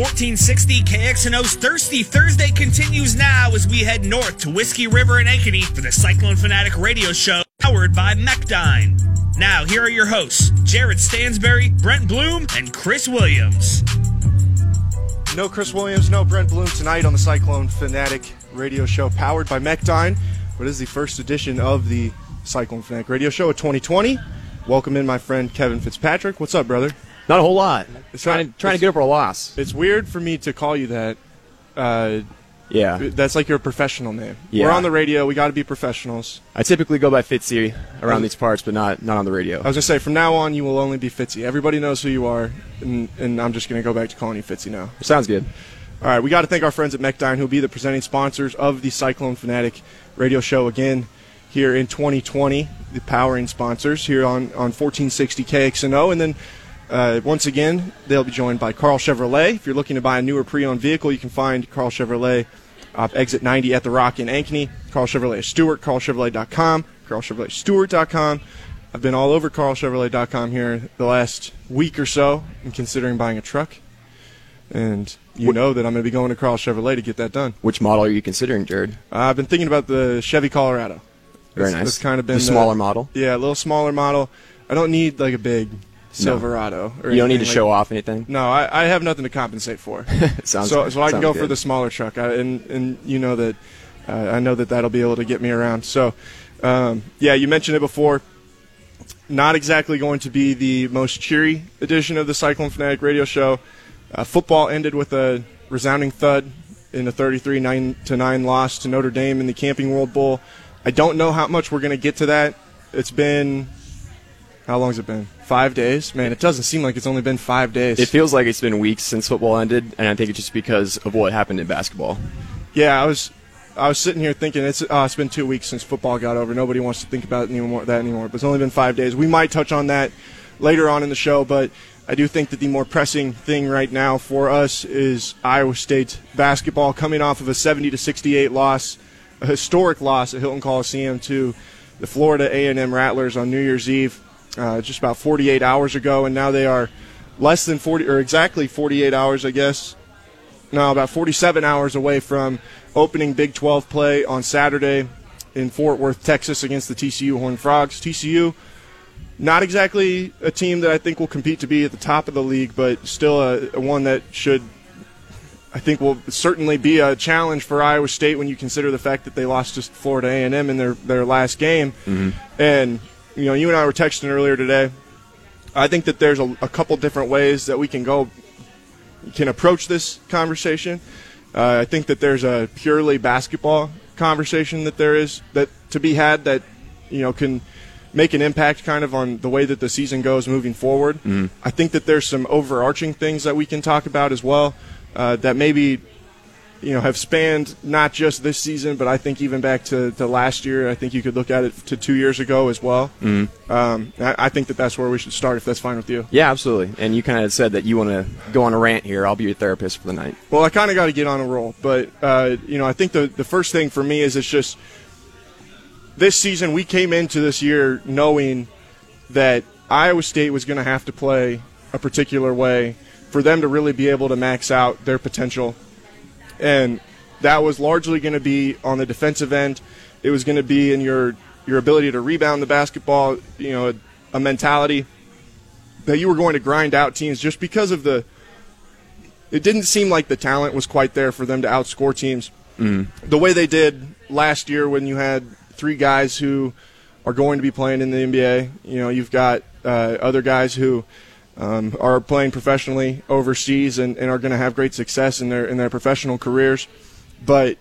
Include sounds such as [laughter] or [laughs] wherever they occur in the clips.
1460 KXNO's Thirsty Thursday continues now as we head north to Whiskey River and Ankeny for the Cyclone Fanatic radio show powered by Mechdyne. Now, here are your hosts, Jared Stansbury, Brent Blum, and Chris Williams. No Chris Williams, no Brent Blum tonight on the Cyclone Fanatic radio show powered by Mechdyne. What is the first edition of the Cyclone Fanatic radio show of 2020? Welcome in my friend Kevin Fitzpatrick. What's up, brother? Not a whole lot. It's trying, not- to, trying to it's- get over a loss. It's weird for me to call you that. Uh, Yeah. that's like your professional name. Yeah. We're on the radio. We got to be professionals. I typically go by Fitzy around these parts, but not not on the radio. I was gonna say from now on you will only be Fitzy. Everybody knows who you are, and, and I'm just gonna go back to calling you Fitzy now. Sounds good. All right, we got to thank our friends at Mechdyne, who'll be the presenting sponsors of the Cyclone Fanatic radio show again here in 2020. The powering sponsors here on, on 1460 KXNO. And then uh, once again, they'll be joined by Karl Chevrolet. If you're looking to buy a newer pre owned vehicle, you can find Karl Chevrolet off exit 90 at the Rock in Ankeny. Karl Chevrolet Stuart, karlchevrolet.com, karlchevroletstuart.com. I've been all over karlchevrolet.com here the last week or so and considering buying a truck. And you know that I'm going to be going to Karl Chevrolet to get that done. Which model are you considering, Jared? Uh, I've been thinking about the Chevy Colorado. Very That's- nice. That's kind of been the smaller model. Yeah, a little smaller model. I don't need like a big Silverado. Or You don't need to anything show like- off anything. No, I, I have nothing to compensate for. [laughs] sounds so, so I can go for the smaller truck, I, and and you know that uh, I know that that'll be able to get me around. So, um, yeah, you mentioned it before. Not exactly going to be the most cheery edition of the Cyclone Fanatic Radio Show. Uh, football ended with a resounding thud in a 33 9 to 9 loss to Notre Dame in the Camping World Bowl. I don't know how much we're going to get to that. It's been how long has it been? Five days, man. It doesn't seem like it's only been five days. It feels like it's been weeks since football ended, and I think it's just because of what happened in basketball. Yeah, I was I was sitting here thinking it's uh, it's been two weeks since football got over. Nobody wants to think about it anymore, that anymore. But it's only been five days. We might touch on that later on in the show, but I do think that the more pressing thing right now for us is Iowa State basketball coming off of a 70 to 68 loss, a historic loss at Hilton Coliseum to the Florida A&M Rattlers on New Year's Eve, uh, just about 48 hours ago, and now they are less than 40 or exactly 48 hours, I guess, no, about 47 hours away from opening Big 12 play on Saturday in Fort Worth, Texas, against the TCU Horned Frogs. TCU, not exactly a team that I think will compete to be at the top of the league, but still a, a one that should, I think, will certainly be a challenge for Iowa State when you consider the fact that they lost to Florida A&M in their their last game. And you know, you and I were texting earlier today. I think that there's a, a couple different ways that we can go can approach this conversation. Uh, I think that there's a purely basketball conversation that there is that to be had that you know can make an impact kind of on the way that the season goes moving forward. I think that there's some overarching things that we can talk about as well uh, that maybe you know have spanned not just this season, but I think even back to, to last year. I think you could look at it to two years ago as well. Mm-hmm. Um, I, I think that that's where we should start if that's fine with you. Yeah, absolutely. And you kind of said that you want to go on a rant here. I'll be your therapist for the night. Well, I kind of got to get on a roll, but uh, you know, I think the the first thing for me is it's just this season we came into this year knowing that Iowa State was going to have to play a particular way for them to really be able to max out their potential, and that was largely going to be on the defensive end. It was going to be in your your ability to rebound the basketball, you know, a, a mentality that you were going to grind out teams just because of the it didn't seem like the talent was quite there for them to outscore teams the way they did last year when you had three guys who are going to be playing in the NBA. You know, you've got uh, other guys who um, are playing professionally overseas and, and are going to have great success in their in their professional careers, but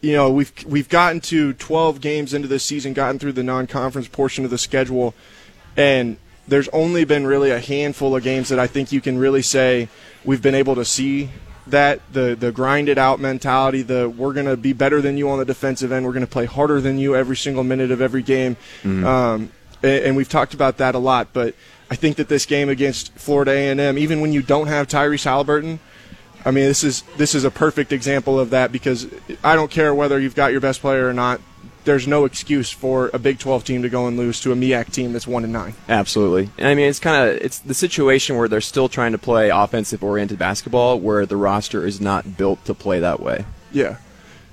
you know we've we've gotten to 12 games into this season, gotten through the non-conference portion of the schedule, and there's only been really a handful of games that I think you can really say we've been able to see that. The the grinded out mentality, the we're going to be better than you on the defensive end, we're going to play harder than you every single minute of every game, um, and, and we've talked about that a lot. But I think that this game against Florida A&M, even when you don't have Tyrese Haliburton, I mean, this is this is a perfect example of that because I don't care whether you've got your best player or not. there's no excuse for a Big 12 team to go and lose to a MEAC team that's one and nine. Absolutely. And I mean, it's kind of it's the situation where they're still trying to play offensive oriented basketball, where the roster is not built to play that way. Yeah,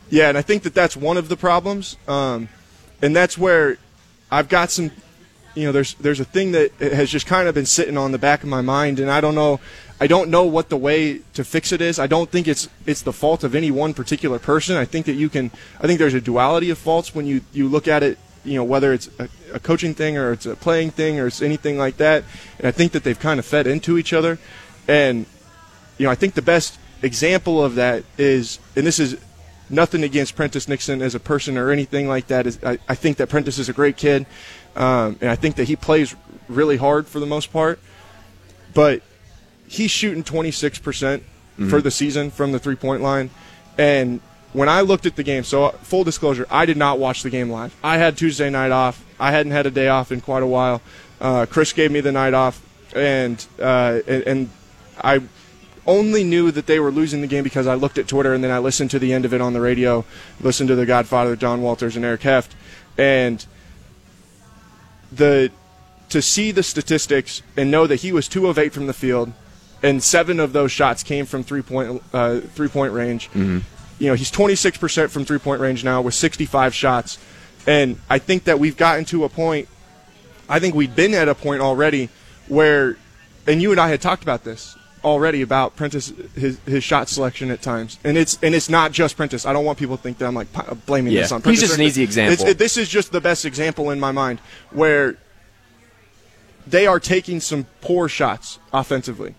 yeah, and I think that that's one of the problems, um, and that's where I've got some. You know, there's there's a thing that has just kind of been sitting on the back of my mind, and I don't know, I don't know what the way to fix it is. I don't think it's it's the fault of any one particular person. I think that you can. I think there's a duality of faults when you you look at it. You know, whether it's a, a coaching thing or it's a playing thing or it's anything like that. And I think that they've kind of fed into each other, and you know, I think the best example of that is, and this is nothing against Prentiss Nixon as a person or anything like that. Is I, I think that Prentiss is a great kid, um, and I think that he plays really hard for the most part. But he's shooting 26 percent for the season from the three point line, and when I looked at the game, so full disclosure, I did not watch the game live. I had Tuesday night off. I hadn't had a day off in quite a while. Uh, Chris gave me the night off, and uh, and, and I only knew that they were losing the game because I looked at Twitter and then I listened to the end of it on the radio, listened to the Godfather John Walters and Eric Heft, and the to see the statistics and know that he was two of eight from the field, and seven of those shots came from three point uh, three point range. You know, he's 26 percent from three point range now with 65 shots, and I think that we've gotten to a point. I think we've been at a point already where, and you and I had talked about this already about Prentiss his, his shot selection at times, and it's and it's not just Prentiss. I don't want people to think that I'm like p- uh, blaming Yeah. this on He's Prentiss. just an easy example. It's- it- this is just the best example in my mind where they are taking some poor shots offensively.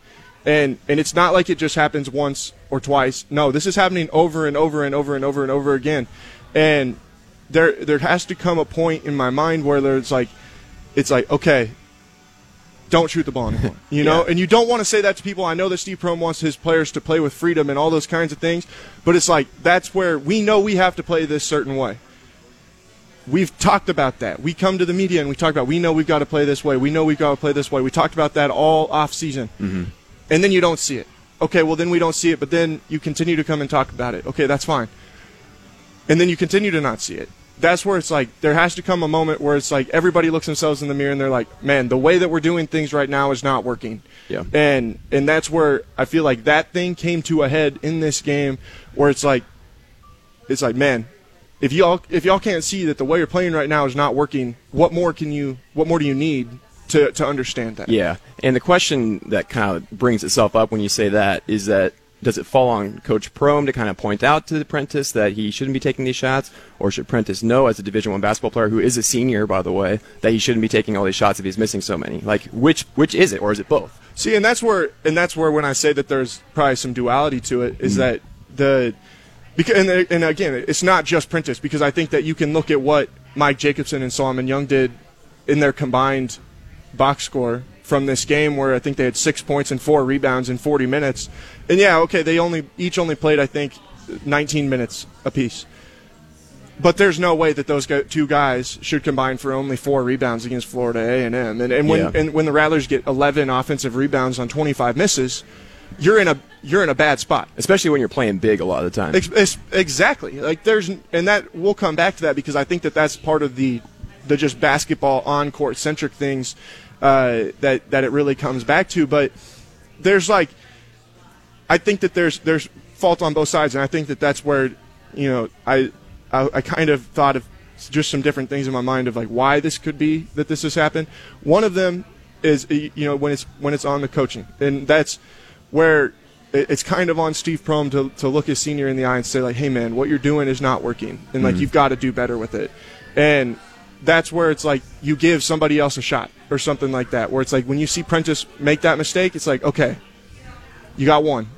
And and it's not like it just happens once or twice. No, this is happening over and over and over and over and over again. And there there has to come a point in my mind where there's like it's like, okay, don't shoot the ball anymore. [laughs] You know? And you don't want to say that to people. I know that Steve Prohm wants his players to play with freedom and all those kinds of things, but it's like that's where we know we have to play this certain way. We've talked about that. We come to the media and we talk about we know we've got to play this way. We know we've got to play this way. We talked about that all off season. Mm-hmm. And then you don't see it. Okay, well then we don't see it, but then you continue to come and talk about it. Okay, that's fine. And then you continue to not see it. That's where it's like there has to come a moment where it's like everybody looks themselves in the mirror and they're like, "Man, the way that we're doing things right now is not working." Yeah. And and that's where I feel like that thing came to a head in this game where it's like it's like, man, if y'all if y'all can't see that the way you're playing right now is not working, what more can you what more do you need to to understand that? Yeah, and the question that kind of brings itself up when you say that is that does it fall on Coach Prohm to kind of point out to the Prentiss that he shouldn't be taking these shots, or should Prentiss know as a Division One basketball player who is a senior, by the way, that he shouldn't be taking all these shots if he's missing so many? Like, which which is it, or is it both? See, and that's where and that's where when I say that there's probably some duality to it is mm-hmm. that the because and, and again it's not just Prentiss because I think that you can look at what Mike Jacobson and Solomon Young did in their combined box score from this game where I think they had six points and four rebounds in 40 minutes and yeah okay they only each only played I think 19 minutes apiece but there's no way that those two guys should combine for only four rebounds against Florida A&M. And and when Yeah. and when the Rattlers get 11 offensive rebounds on 25 misses, you're in a you're in a bad spot. Especially when you're playing big a lot of the time. Ex- ex- exactly. Like there's and that we'll come back to that because I think that that's part of the the just basketball on court centric things uh, that that it really comes back to. But there's like I think that there's there's fault on both sides, and I think that that's where you know I I, I kind of thought of just some different things in my mind of like why this could be that this has happened. One of them is you know when it's when it's on the coaching, and that's where it's kind of on Steve Prohm to, to look his senior in the eye and say like, hey man, what you're doing is not working, and like mm-hmm. you've got to do better with it, and that's where it's like you give somebody else a shot or something like that. Where it's like when you see Prentiss make that mistake, it's like okay, you got one,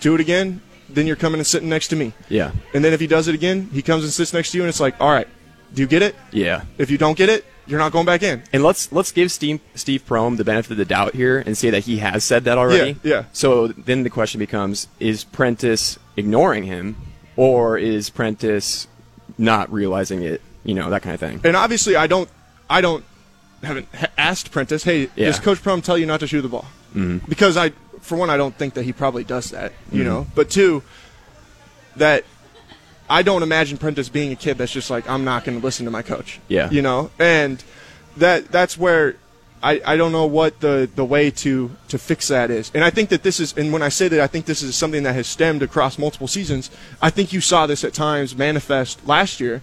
do it again, then you're coming and sitting next to me, yeah, and then if he does it again, he comes and sits next to you, and it's like, all right, do you get it? yeah. If you don't get it, you're not going back in. And let's let's give Steve Steve Prohm the benefit of the doubt here and say that he has said that already. Yeah, yeah. So then the question becomes: Is Prentiss ignoring him, or is Prentiss not realizing it? You know that kind of thing. and obviously I don't I don't haven't ha- asked Prentiss, hey, Yeah. does Coach Prohm tell you not to shoot the ball? Mm-hmm. Because I, for one, I don't think that he probably does that, you know. But two, that I don't imagine Prentiss being a kid that's just like I'm not going to listen to my coach. Yeah. You know, and that that's where I, I don't know what the, the way to, to fix that is. And I think that this is, and when I say that I think this is something that has stemmed across multiple seasons, I think you saw this at times manifest last year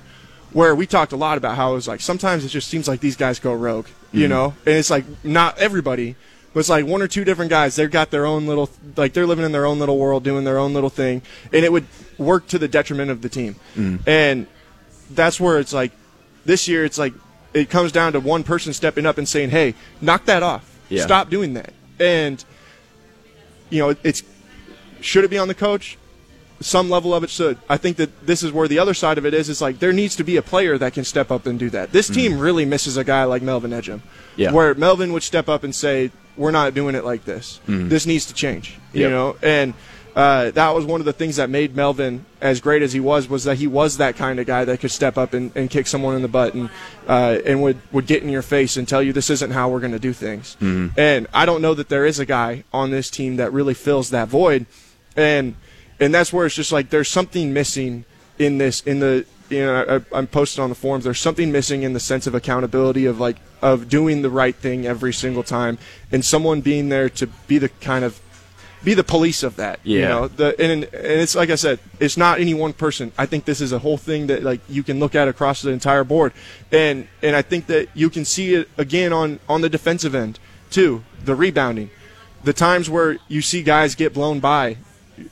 where we talked a lot about how it was like sometimes it just seems like these guys go rogue, you Mm-hmm. know? And it's like not everybody, but it's like one or two different guys. They've got their own little, like they're living in their own little world, doing their own little thing, and it would work to the detriment of the team. Mm-hmm. And that's where it's like this year it's like it comes down to one person stepping up and saying, "Hey, knock that off. Yeah. Stop doing that." And you know, it's should it be on the coach? Some level of it should. I think that this is where the other side of it is. It's like there needs to be a player that can step up and do that. This team really misses a guy like Melvin Ejim, Yeah. where Melvin would step up and say, "We're not doing it like this. This needs to change." You Yep. know, and uh, that was one of the things that made Melvin as great as he was was that he was that kind of guy that could step up and, and kick someone in the butt and uh, and would, would get in your face and tell you this isn't how we're going to do things. And I don't know that there is a guy on this team that really fills that void, and and that's where it's just like there's something missing in this in the you know I, I'm posted on the forums. There's something missing in the sense of accountability of like of doing the right thing every single time and someone being there to be the kind of be the police of that. Yeah. You know, the and, and it's like I said, it's not any one person. I think this is a whole thing that like you can look at across the entire board, and and I think that you can see it again on on the defensive end too. The rebounding, the times where you see guys get blown by,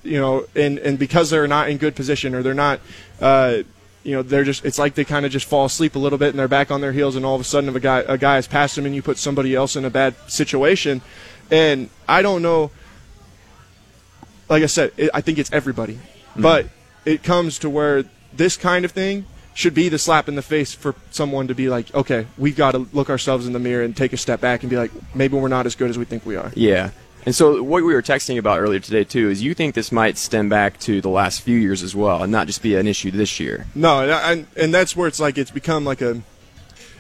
you know, and and because they're not in good position or they're not. Uh, you know, they're just, it's like they kind of just fall asleep a little bit and they're back on their heels, and all of a sudden, if a guy, a guy has passed them and you put somebody else in a bad situation. And I don't know, like I said, it, I think it's everybody. Mm-hmm. But it comes to where this kind of thing should be the slap in the face for someone to be like, okay, we've got to look ourselves in the mirror and take a step back and be like, maybe we're not as good as we think we are. Yeah. And so what we were texting about earlier today too is you think this might stem back to the last few years as well, and not just be an issue this year. No, and, I- and and that's where it's like it's become like a,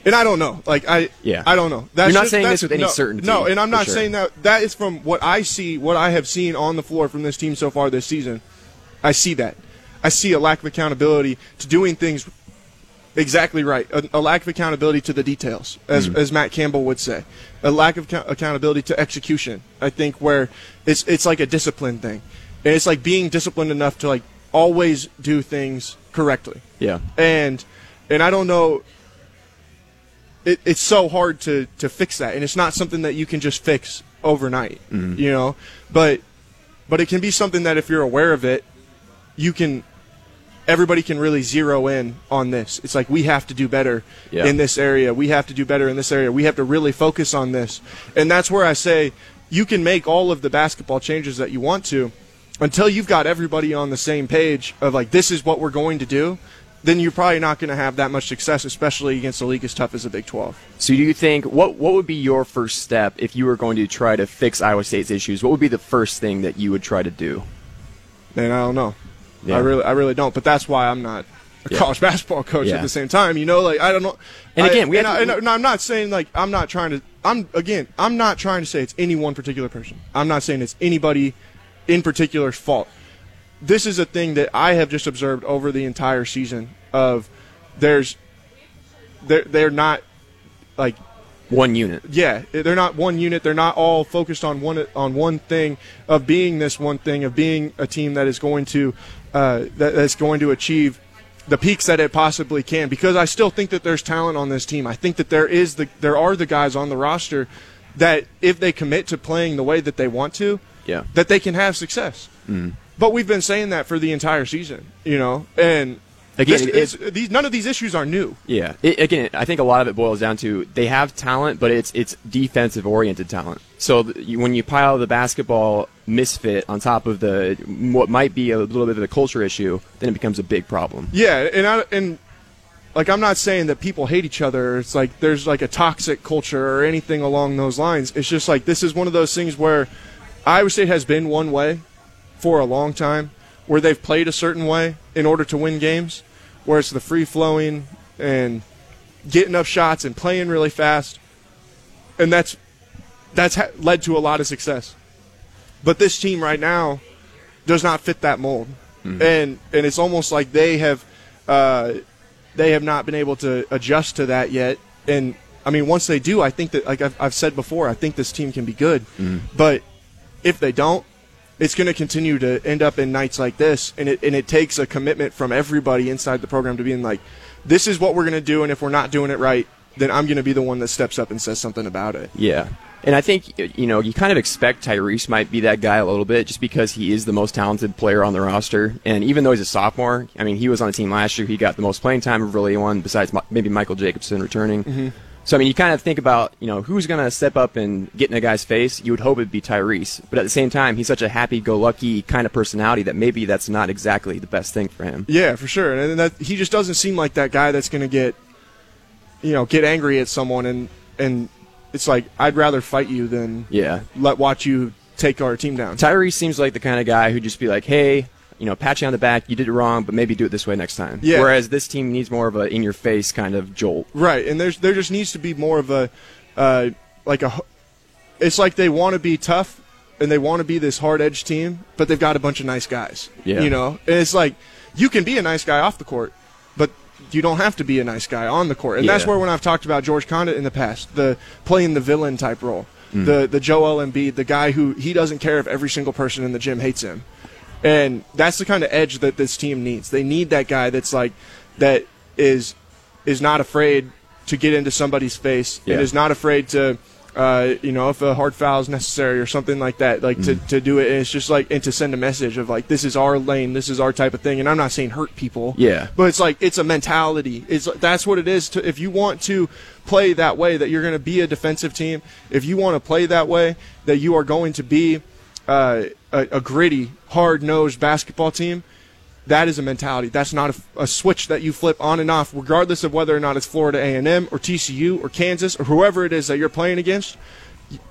and I don't know, like I Yeah. I don't know. That's You're not just- saying that's- this with any no, certainty, No, and I'm not sure. saying that. That is from what I see, what I have seen on the floor from this team so far this season. I see that. I see a lack of accountability to doing things exactly right. A, a lack of accountability to the details, as, Mm-hmm. as Matt Campbell would say. A lack of account- accountability to execution. I think where it's it's like a discipline thing, and it's like being disciplined enough to like always do things correctly. Yeah. And and I don't know. It, it's so hard to to fix that, and it's not something that you can just fix overnight. You know, but but it can be something that if you're aware of it, you can everybody can really zero in on this. It's like we have to do better Yeah. in this area. We have to do better in this area. We have to really focus on this. And that's where I say you can make all of the basketball changes that you want to until you've got everybody on the same page of like this is what we're going to do. Then you're probably not going to have that much success, especially against a league as tough as the Big 12. So do you think what what would be your first step if you were going to try to fix Iowa State's issues? What would be the first thing that you would try to do? And I don't know. Yeah. I really, I really don't. But that's why I'm not a Yeah. college [laughs] basketball coach Yeah. at the same time. You know, like I don't know. And again, we and, have I, to- and I- I'm not saying like I'm not trying to. I'm again, I'm not trying to say it's any one particular person. I'm not saying it's anybody in particular's fault. This is a thing that I have just observed over the entire season. Of there's, they're they're not like One unit. yeah, they're not one unit. They're not all focused on one on one thing of being this one thing of being a team that is going to uh, that, that's going to achieve the peaks that it possibly can. Because I still think that there's talent on this team. I think that there is the there are the guys on the roster that if they commit to playing the way that they want to, Yeah. that they can have success. Mm-hmm. But we've been saying that for the entire season, you know, and. Again, this- it- it's- these, none of these issues are new. Yeah. It, again, I think a lot of it boils down to they have talent, but it's it's defensive oriented talent. So th- you, when you pile the basketball misfit on top of the what might be a little bit of a culture issue, then it becomes a big problem. Yeah, and I, and like I'm not saying that people hate each other. It's like there's like a toxic culture or anything along those lines. It's just like this is one of those things where Iowa State has been one way for a long time, where they've played a certain way in order to win games, where it's the free flowing and getting up shots and playing really fast, and that's that's ha- led to a lot of success. But this team right now does not fit that mold. and and it's almost like they have uh, they have not been able to adjust to that yet. And I mean, once they do, I think that like I've, I've said before, I think this team can be good. But if they don't, it's going to continue to end up in nights like this, and it and it takes a commitment from everybody inside the program to being like, this is what we're going to do, and if we're not doing it right, then I'm going to be the one that steps up and says something about it. Yeah. And I think, you know, you kind of expect Tyrese might be that guy a little bit just because he is the most talented player on the roster. And even though he's a sophomore, I mean, he was on the team last year. He got the most playing time of really anyone besides maybe Michael Jacobson returning. Mm-hmm. So, I mean, you kind of think about, you know, who's going to step up and get in a guy's face. You would hope it'd be Tyrese. But at the same time, he's such a happy go lucky kind of personality that maybe that's not exactly the best thing for him. Yeah, for sure. And that he just doesn't seem like that guy that's going to get, you know, get angry at someone and and it's like I'd rather fight you than Yeah. let watch you take our team down. Tyrese seems like the kind of guy who'd just be like, hey, you know, pat you on the back, you did it wrong, but maybe do it this way next time. Yeah. Whereas this team needs more of a in your face kind of jolt. Right, and there's there just needs to be more of a uh, like a. It's like they want to be tough and they want to be this hard edge team, but they've got a bunch of nice guys. Yeah. you know, and it's like you can be a nice guy off the court, but you don't have to be a nice guy on the court. And that's where when I've talked about George Conditt in the past, the playing the villain type role, Mm. the the Joel Embiid, the guy who he doesn't care if every single person in the gym hates him. And that's the kind of edge that this team needs. They need that guy that's like that is is not afraid to get into somebody's face Yeah. and is not afraid to uh, you know if a hard foul is necessary or something like that like to, Mm. to do it and it's just like and to send a message of like this is our lane this is our type of thing and i'm not saying hurt people Yeah. but it's like it's a mentality it's that's what it is to if you want to play that way that you're going to be a defensive team if you want to play that way that you are going to be uh, a, a gritty hard-nosed basketball team that is a mentality. That's not a, a switch that you flip on and off, regardless of whether or not it's Florida A&M or TCU or Kansas or whoever it is that you're playing against.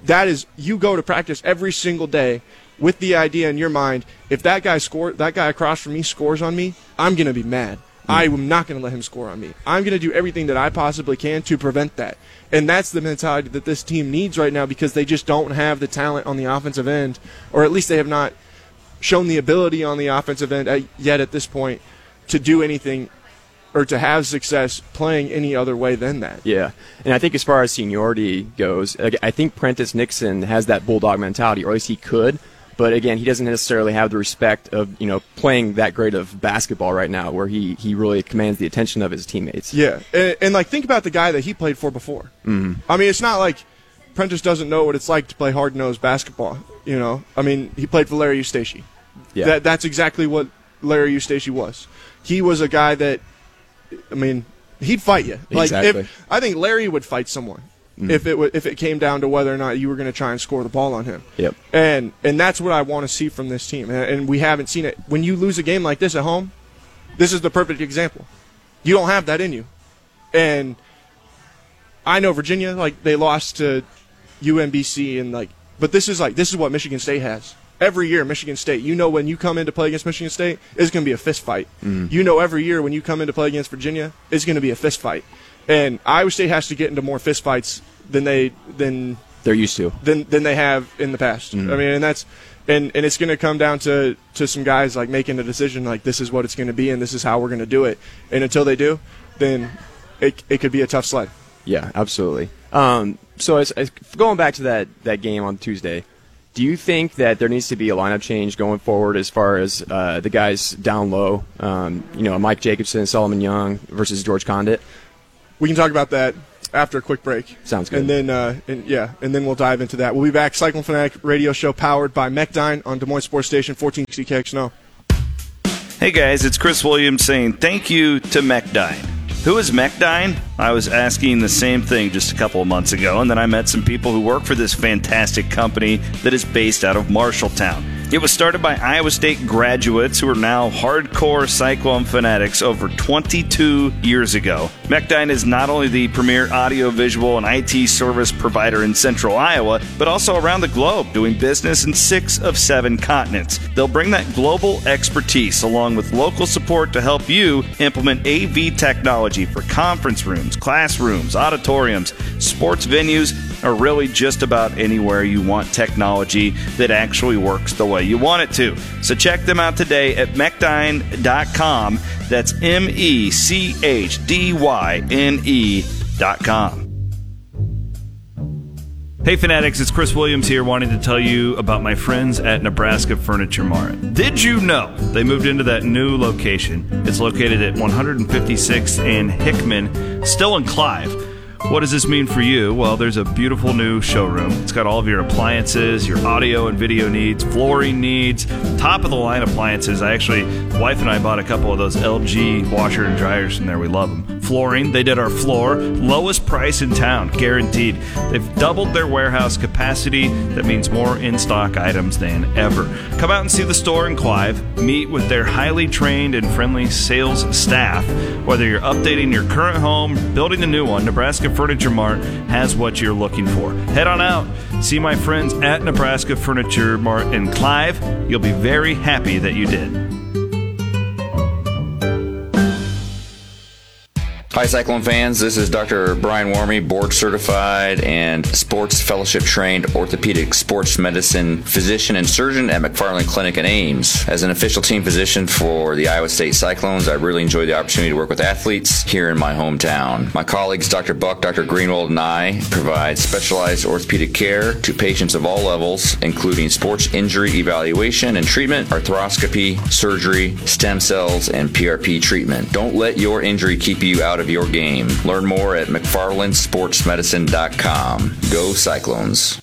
That is, you go to practice every single day with the idea in your mind: if that guy score, that guy across from me scores on me, I'm gonna be mad. I am not going to let him score on me. I'm going to do everything that I possibly can to prevent that. And that's the mentality that this team needs right now because they just don't have the talent on the offensive end, or at least they have not shown the ability on the offensive end yet at this point to do anything or to have success playing any other way than that. Yeah, and I think as far as seniority goes, I think Prentiss Nixon has that bulldog mentality, or at least he could. But again, he doesn't necessarily have the respect of you know playing that great of basketball right now, where he he really commands the attention of his teammates. Yeah, and, and like think about the guy that he played for before. Mm-hmm. I mean, it's not like Prentiss doesn't know what it's like to play hard nosed basketball. You know, I mean, he played for Larry Eustachy. Yeah. That that's exactly what Larry Eustachy was. He was a guy that, I mean, he'd fight you. Like Exactly. if I think Larry would fight someone Mm. if it wa if it came down to whether or not you were going to try and score the ball on him. Yep. And and that's what I want to see from this team. And, and we haven't seen it. When you lose a game like this at home, this is the perfect example. You don't have that in you. And I know Virginia, like they lost to UMBC and like but this is like this is what Michigan State has. Every year, Michigan State, you know when you come in to play against Michigan State, it's going to be a fist fight. Mm. You know every year when you come in to play against Virginia, it's going to be a fist fight. And Iowa State has to get into more fistfights than they than They're used to. than than they have in the past. I mean, and that's and and it's going to come down to to some guys like making a decision like this is what it's going to be and this is how we're going to do it. And until they do, then it it could be a tough sled. Yeah, absolutely. Um, so as, as going back to that that game on Tuesday, do you think that there needs to be a lineup change going forward as far as uh, the guys down low? Um, you know, Mike Jacobson, Solomon Young versus George Conditt. We can talk about that after a quick break. Sounds good. And then, uh, and yeah, and then we'll dive into that. We'll be back. Cyclone Fanatic Radio Show powered by Mechdyne on Des Moines Sports Station 1460 KXNO. Hey guys, it's Chris Williams saying thank you to Mechdyne. Who is Mechdyne? I was asking the same thing just a couple of months ago, and then I met some people who work for this fantastic company that is based out of Marshalltown. It was started by Iowa State graduates who are now hardcore Cyclone fanatics over 22 years ago. Mechdyne is not only the premier audio, visual, and IT service provider in central Iowa, but also around the globe, doing business in six of seven continents. They'll bring that global expertise along with local support to help you implement AV technology for conference rooms, classrooms, auditoriums, sports venues, or really just about anywhere you want technology that actually works the way you want it to. So check them out today at mechdyne.com. That's M E C H D Y N E.com. Hey Fanatics, it's Chris Williams here wanting to tell you about my friends at Nebraska Furniture Mart. Did you know they moved into that new location? It's located at 156th and Hickman, still in Clive. What does this mean for you? Well, there's a beautiful new showroom. It's got all of your appliances, your audio and video needs, flooring needs, top of the line appliances. I actually, wife and I bought a couple of those LG washer and dryers from there. We love them. Flooring, they did our floor, lowest price in town, guaranteed. They've doubled their warehouse capacity. That means more in stock items than ever. Come out and see the store in Clive. Meet with their highly trained and friendly sales staff. Whether you're updating your current home, building a new one, Nebraska Furniture Mart has what you're looking for. Head on out, see my friends at Nebraska Furniture Mart in Clive. You'll be very happy that you did. Hi, Cyclone fans. This is Dr. Brian Warmy, board certified and sports fellowship trained orthopedic sports medicine physician and surgeon at McFarland Clinic in Ames. As an official team physician for the Iowa State Cyclones, I really enjoy the opportunity to work with athletes here in my hometown. My colleagues, Dr. Buck, Dr. Greenwald, and I provide specialized orthopedic care to patients of all levels, including sports injury evaluation and treatment, arthroscopy, surgery, stem cells, and PRP treatment. Don't let your injury keep you out of your game. Learn more at McFarlandSportsMedicine.com. Go Cyclones.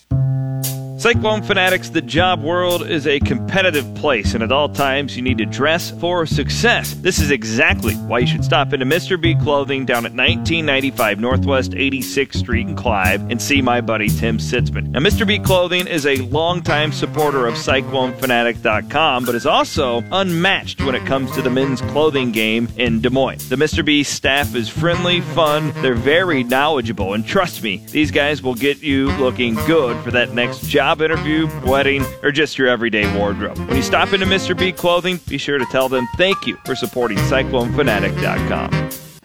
Cyclone Fanatics, the job world is a competitive place, and at all times you need to dress for success. This is exactly why you should stop into Mr. B Clothing down at 1995 Northwest 86th Street in Clive and see my buddy Tim Sitzman. Now, Mr. B Clothing is a longtime supporter of CycloneFanatic.com, but is also unmatched when it comes to the men's clothing game in Des Moines. The Mr. B staff is friendly, fun, they're very knowledgeable, and trust me, these guys will get you looking good for that next job job interview, wedding, or just your everyday wardrobe. When you stop into Mr. B Clothing, be sure to tell them thank you for supporting CycloneFanatic.com.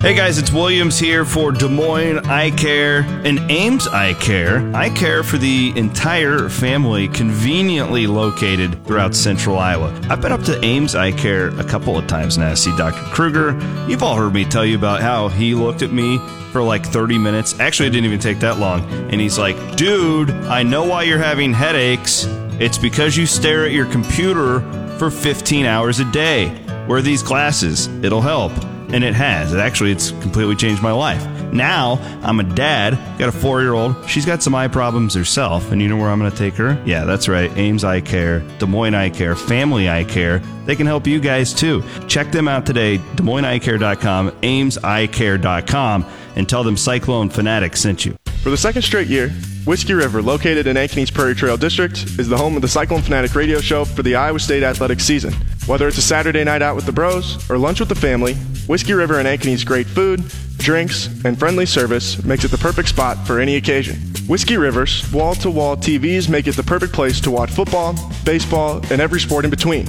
Hey guys, it's Williams here for Des Moines Eye Care and Ames Eye Care. I care for the entire family, conveniently located throughout central Iowa. I've been up to Ames Eye Care a couple of times now to see Dr. Kruger. You've all heard me tell you about how he looked at me for like 30 minutes. Actually, it didn't even take that long. And he's like, dude, I know why you're having headaches. It's because you stare at your computer for 15 hours a day. Wear these glasses, it'll help. And it has. It actually, it's completely changed my life. Now, I'm a dad, got a four year old. She's got some eye problems herself. And you know where I'm going to take her? Yeah, that's right. Ames Eye Care, Des Moines Eye Care, Family Eye Care. They can help you guys too. Check them out today, Des Moines DesMoinesEyeCare.com, AmesEyeCare.com, and tell them Cyclone Fanatic sent you. For the second straight year, Whiskey River, located in Ankeny's Prairie Trail District, is the home of the Cyclone Fanatic radio show for the Iowa State athletic season. Whether it's a Saturday night out with the bros or lunch with the family, Whiskey River and Ankeny's great food, drinks, and friendly service makes it the perfect spot for any occasion. Whiskey River's wall to wall TVs make it the perfect place to watch football, baseball, and every sport in between.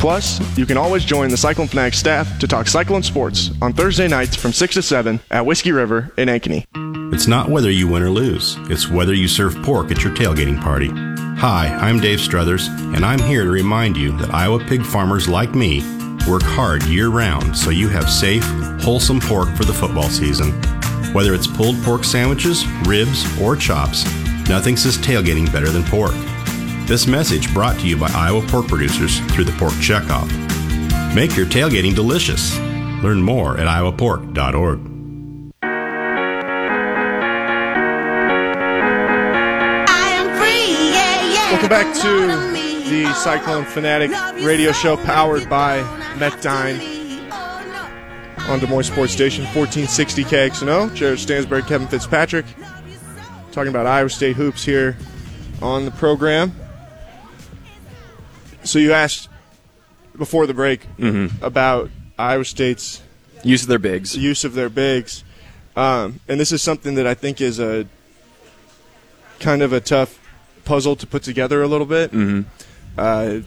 Plus, you can always join the Cyclone Fanatic staff to talk Cyclone sports on Thursday nights from 6 to 7 at Whiskey River in Ankeny. It's not whether you win or lose, it's whether you serve pork at your tailgating party. Hi, I'm Dave Struthers, and I'm here to remind you that Iowa pig farmers like me work hard year round so you have safe, wholesome pork for the football season. Whether it's pulled pork sandwiches, ribs, or chops, nothing says tailgating better than pork. This message brought to you by Iowa pork producers through the Pork Checkoff. Make your tailgating delicious. Learn more at iowapork.org. Welcome back to the Cyclone Fanatic radio show powered by Mechdyne on Des Moines Sports Station 1460 KXNO. Jared Stansbury, Kevin Fitzpatrick, talking about Iowa State hoops here on the program. So you asked before the break about Iowa State's Use of their bigs. use of their bigs, um, and this is something that I think is a kind of a tough puzzle to put together a little bit. Mm-hmm. Uh,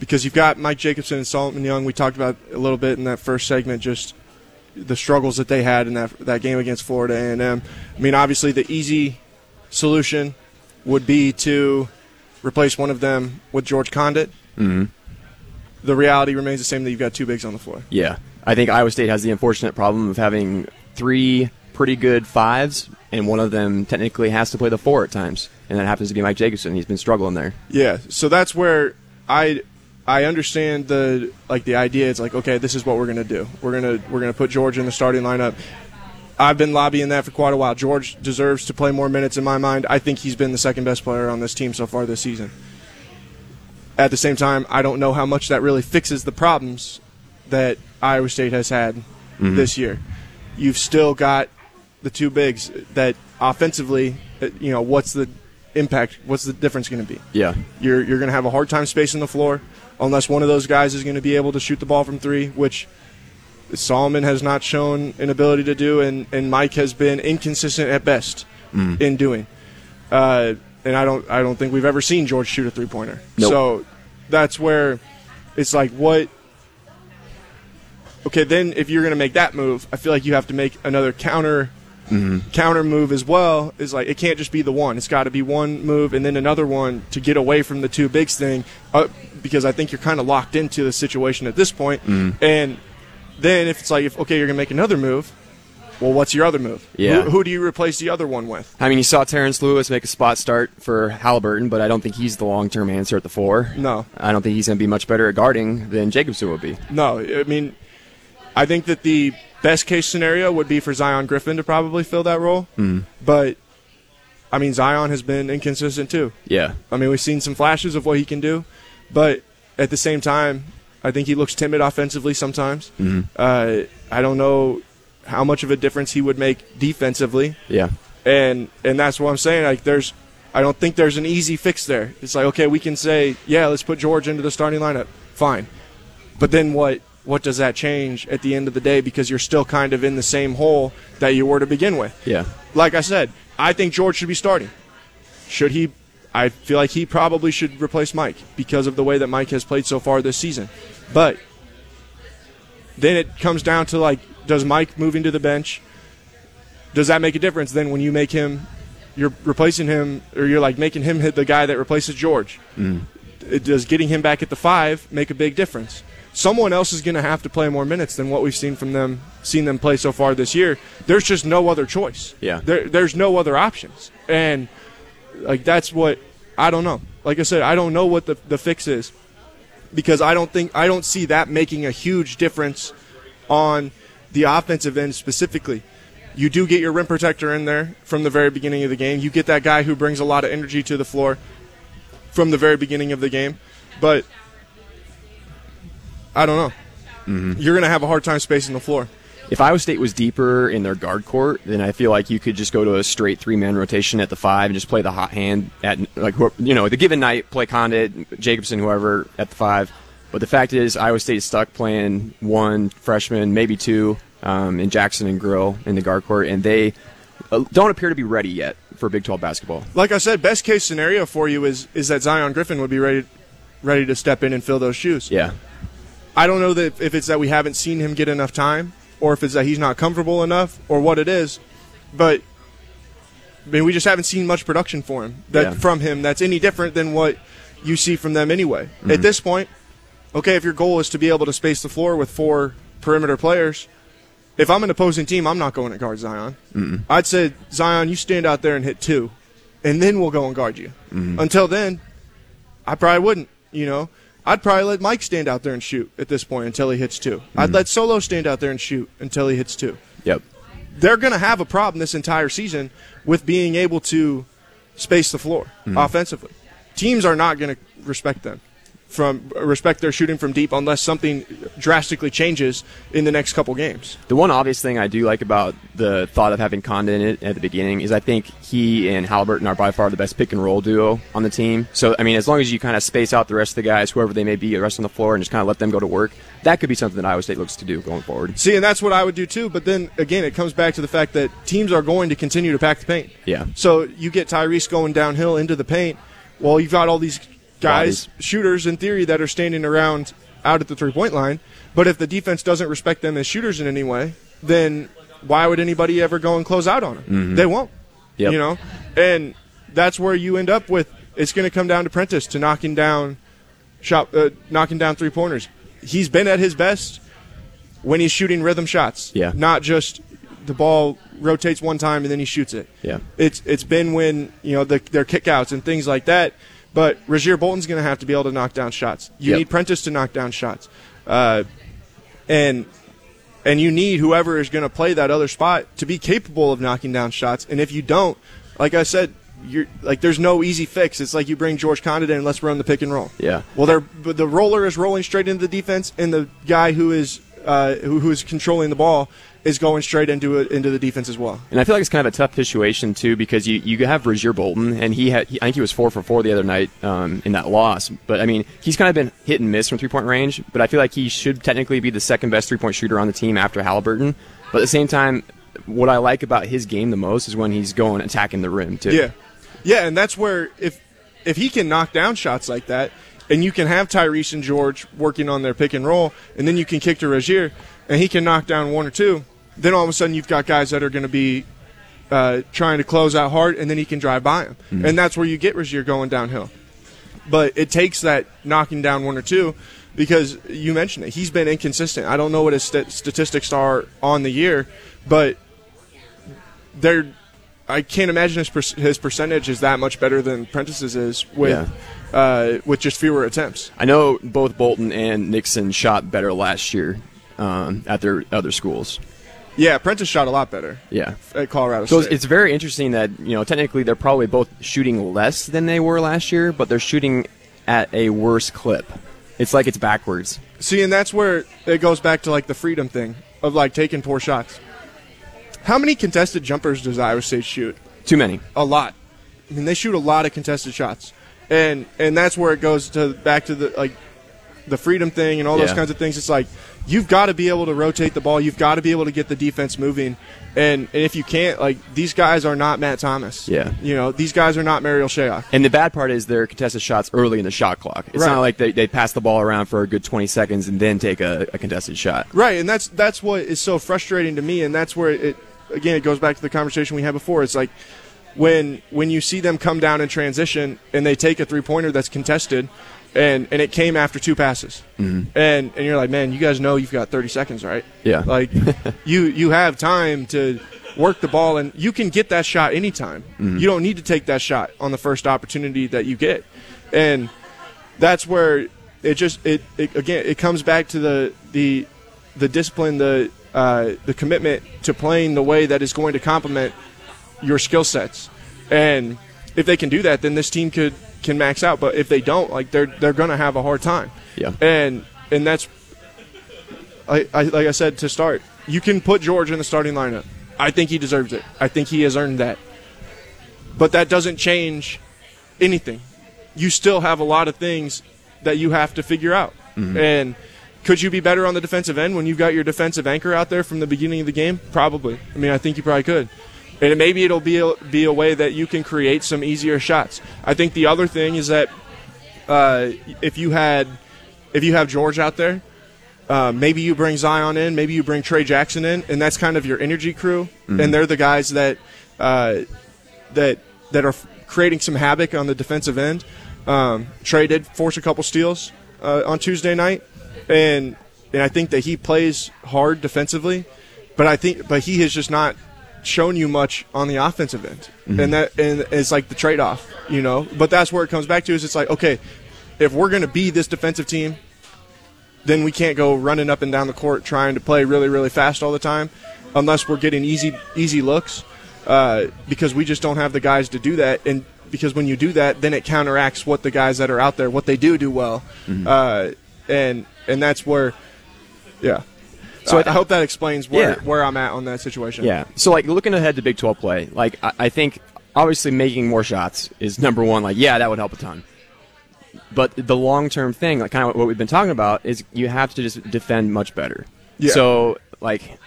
because you've got Mike Jacobson and Solomon Young. We talked about a little bit in that first segment, just the struggles that they had in that that game against Florida A&M. I mean, obviously the easy solution would be to replace one of them with George Conditt. Mm-hmm. The reality remains the same that you've got two bigs on the floor. Yeah. I think Iowa State has the unfortunate problem of having three pretty good fives, and one of them technically has to play the four at times, and that happens to be Mike Jacobson. He's been struggling there. Yeah, so that's where I I understand the like the idea. It's like okay, this is what we're gonna do. We're gonna we're gonna put George in the starting lineup. I've been lobbying that for quite a while. George deserves to play more minutes in my mind. I think he's been the second best player on this team so far this season. At the same time, I don't know how much that really fixes the problems that Iowa State has had mm-hmm. this year. You've still got the two bigs that offensively, uh, you know, what's the impact? What's the difference going to be? Yeah, you're you're going to have a hard time spacing the floor unless one of those guys is going to be able to shoot the ball from three, which Solomon has not shown an ability to do, and, and Mike has been inconsistent at best mm. in doing. Uh, and I don't I don't think we've ever seen George shoot a three pointer. Nope. So that's where it's like what. Okay, then if you're going to make that move, I feel like you have to make another counter Mm-hmm. counter move as well is like it can't just be the one. It's got to be one move and then another one to get away from the two bigs thing, uh, because I think you're kind of locked into the situation at this point. Mm-hmm. And then if it's like, if, okay, you're gonna make another move. Well, what's your other move? Yeah. Who, who, do you replace the other one with? I mean, you saw Terrence Lewis make a spot start for Haliburton, but I don't think he's the long term answer at the four. No. I don't think he's going to be much better at guarding than Jacobson would be. No. I mean, I think that the best case scenario would be for Zion Griffin to probably fill that role. Mm. But, I mean, Zion has been inconsistent too. Yeah. I mean, we've seen some flashes of what he can do, but at the same time, I think he looks timid offensively sometimes. Mm-hmm. Uh, I don't know how much of a difference he would make defensively. Yeah, and and that's what I'm saying. Like, there's, I don't think there's an easy fix there. It's like, okay, we can say, yeah, let's put George into the starting lineup, fine, but then what? What does that change at the end of the day? Because you're still kind of in the same hole that you were to begin with. Yeah. Like I said, I think George should be starting. Should he I feel like he probably should replace Mike because of the way that Mike has played so far this season. But then it comes down to like, does Mike moving to the bench? Does that make a difference? Then when you make him, you're replacing him, or you're like making him hit the guy that replaces George. Mm. Does getting him back at the five make a big difference? Someone else is going to have to play more minutes than what we've seen from them, seen them play so far this year. There's just no other choice. Yeah. There, there's no other options, and like that's what I don't know. Like I said, I don't know what the the fix is because I don't think I don't see that making a huge difference on the offensive end specifically. You do get your rim protector in there from the very beginning of the game. You get that guy who brings a lot of energy to the floor from the very beginning of the game. But I don't know. Mm-hmm. You're going to have a hard time spacing the floor if Iowa State was deeper in their guard court, then I feel like you could just go to a straight three man rotation at the five and just play the hot hand at like you know the given night play Conditt, Jacobson, whoever at the five. But the fact is, Iowa State is stuck playing one freshman, maybe two, um, in Jackson and Grill in the guard court, and they uh, don't appear to be ready yet for Big 12 basketball. Like I said, best case scenario for you is is that Zion Griffin would be ready ready to step in and fill those shoes. Yeah. I don't know that if it's that we haven't seen him get enough time or if it's that he's not comfortable enough, or what it is. But I mean, we just haven't seen much production for him that yeah. from him that's any different than what you see from them anyway. Mm-hmm. At this point, okay, if your goal is to be able to space the floor with four perimeter players, if I'm an opposing team, I'm not going to guard Zion. Mm-mm. I'd say Zion, you stand out there and hit two, and then we'll go and guard you. Mm-hmm. Until then, I probably wouldn't. You know, I'd probably let Mike stand out there and shoot at this point until he hits 2 i I'd let Solo stand out there and shoot until he hits two. Yep. They're going to have a problem this entire season with being able to space the floor mm-hmm. offensively. Teams are not going to respect them from respect their shooting from deep unless something drastically changes in the next couple games. The one obvious thing I do like about the thought of having Conditt in it at the beginning is I think he and Haliburton are by far the best pick and roll duo on the team. So I mean, as long as you kind of space out the rest of the guys, whoever they may be, the rest on the floor, and just kind of let them go to work, that could be something that Iowa State looks to do going forward. See, and that's what I would do too. But then again, it comes back to the fact that teams are going to continue to pack the paint. Yeah. So you get Tyrese going downhill into the paint. Well, you've got all these guys, Bodies. shooters in theory, that are standing around out at the three point line. But if the defense doesn't respect them as shooters in any way, then why would anybody ever go and close out on them? Mm-hmm. They won't. Yep. You know, and that's where you end up with. It's going to come down to Prentiss to knocking down shot, uh, knocking down three pointers. He's been at his best when he's shooting rhythm shots. Yeah. Not just the ball rotates one time and then he shoots it. Yeah. It's it's been when you know the, their kickouts and things like that. But Rasir Bolton's going to have to be able to knock down shots. You Yep. need Prentiss to knock down shots, uh, and and you need whoever is going to play that other spot to be capable of knocking down shots. And if you don't, like I said, you're like there's no easy fix. It's like you bring George Conditt and let's run the pick and roll. Yeah. Well, they're the roller is rolling straight into the defense, and the guy who is uh, who, who is controlling the ball is going straight into it into the defense as well. And I feel like it's kind of a tough situation too because you, you have Rasir Bolton and he had he, I think he was four for four the other night um, in that loss. But I mean he's kind of been hit and miss from three point range. But I feel like he should technically be the second best three point shooter on the team after Haliburton. But at the same time, what I like about his game the most is when he's going attacking the rim too. Yeah, yeah, and that's where if if he can knock down shots like that, and you can have Tyrese and George working on their pick and roll, and then you can kick to Rasir, and he can knock down one or two, then all of a sudden you've got guys that are going to be uh, trying to close out hard, and then he can drive by them, and that's where you get Rasir going downhill. But it takes that knocking down one or two because you mentioned it. He's been inconsistent. I don't know what his st- statistics are on the year, but they're. I can't imagine his, per- his percentage is that much better than Prentiss's is with uh, with just fewer attempts. I know both Bolton and Nixon shot better last year um, at their other schools. Yeah, Prentiss shot a lot better Yeah. at Colorado So State. it's, it's very interesting that you know technically they're probably both shooting less than they were last year, but they're shooting at a worse clip. It's like it's backwards. See, and that's where it goes back to like the freedom thing of like taking poor shots. How many contested jumpers does Iowa State shoot? Too many. a lot. I mean, they shoot a lot of contested shots, and and that's where it goes to back to the like the freedom thing and all those kinds of things. It's like you've got to be able to rotate the ball. You've got to be able to get the defense moving, and, and if you can't, like these guys are not Matt Thomas. Yeah. you know these guys are not Marial Shayok. And the bad part is they're contested shots early in the shot clock. It's Right. not like they, they pass the ball around for a good 20 seconds and then take a, a contested shot. Right, and that's that's what is so frustrating to me, and that's where it again it goes back to the conversation we had before. It's like when when you see them come down in transition and they take a three pointer that's contested, and and it came after two passes, mm-hmm. and and you're like, man, you guys know you've got 30 seconds, right? Yeah. like [laughs] you you have time to work the ball, and you can get that shot anytime. You don't need to take that shot on the first opportunity that you get, and that's where it just it, it again it comes back to the the the discipline the uh, the commitment to playing the way that is going to complement your skill sets. And if they can do that then this team could can max out. But if they don't like they're they're gonna have a hard time. Yeah. and and that's I, I like I said to start you can put George in the starting lineup. I think he deserves it. I think he has earned that. But that doesn't change anything. You still have a lot of things that you have to figure out. And could you be better on the defensive end when you've got your defensive anchor out there from the beginning of the game? Probably. I mean, I think you probably could. And maybe it'll be a, be a way that you can create some easier shots. I think the other thing is that uh, if you had if you have George out there, uh, maybe you bring Zion in, maybe you bring Tre Jackson in, and that's kind of your energy crew, and they're the guys that uh, that that are f- creating some havoc on the defensive end. Um, Trey did force a couple steals uh, on Tuesday night, and and I think that he plays hard defensively, but I think but he has just not shown you much on the offensive end, and that and it's like the trade off, you know. But that's where it comes back to is it's like okay, if we're going to be this defensive team, then we can't go running up and down the court trying to play really really fast all the time, unless we're getting easy easy looks, uh, because we just don't have the guys to do that and. Because when you do that, then it counteracts what the guys that are out there, what they do do well, uh, and and that's where, yeah. So I, I- hope that explains where Yeah. where I'm at on that situation. Yeah. So like looking ahead to Big 12 play, like I, I think obviously making more shots is number one. Like yeah, that would help a ton. But the long term thing, like kind of what we've been talking about, is you have to just defend much better. Yeah. So like.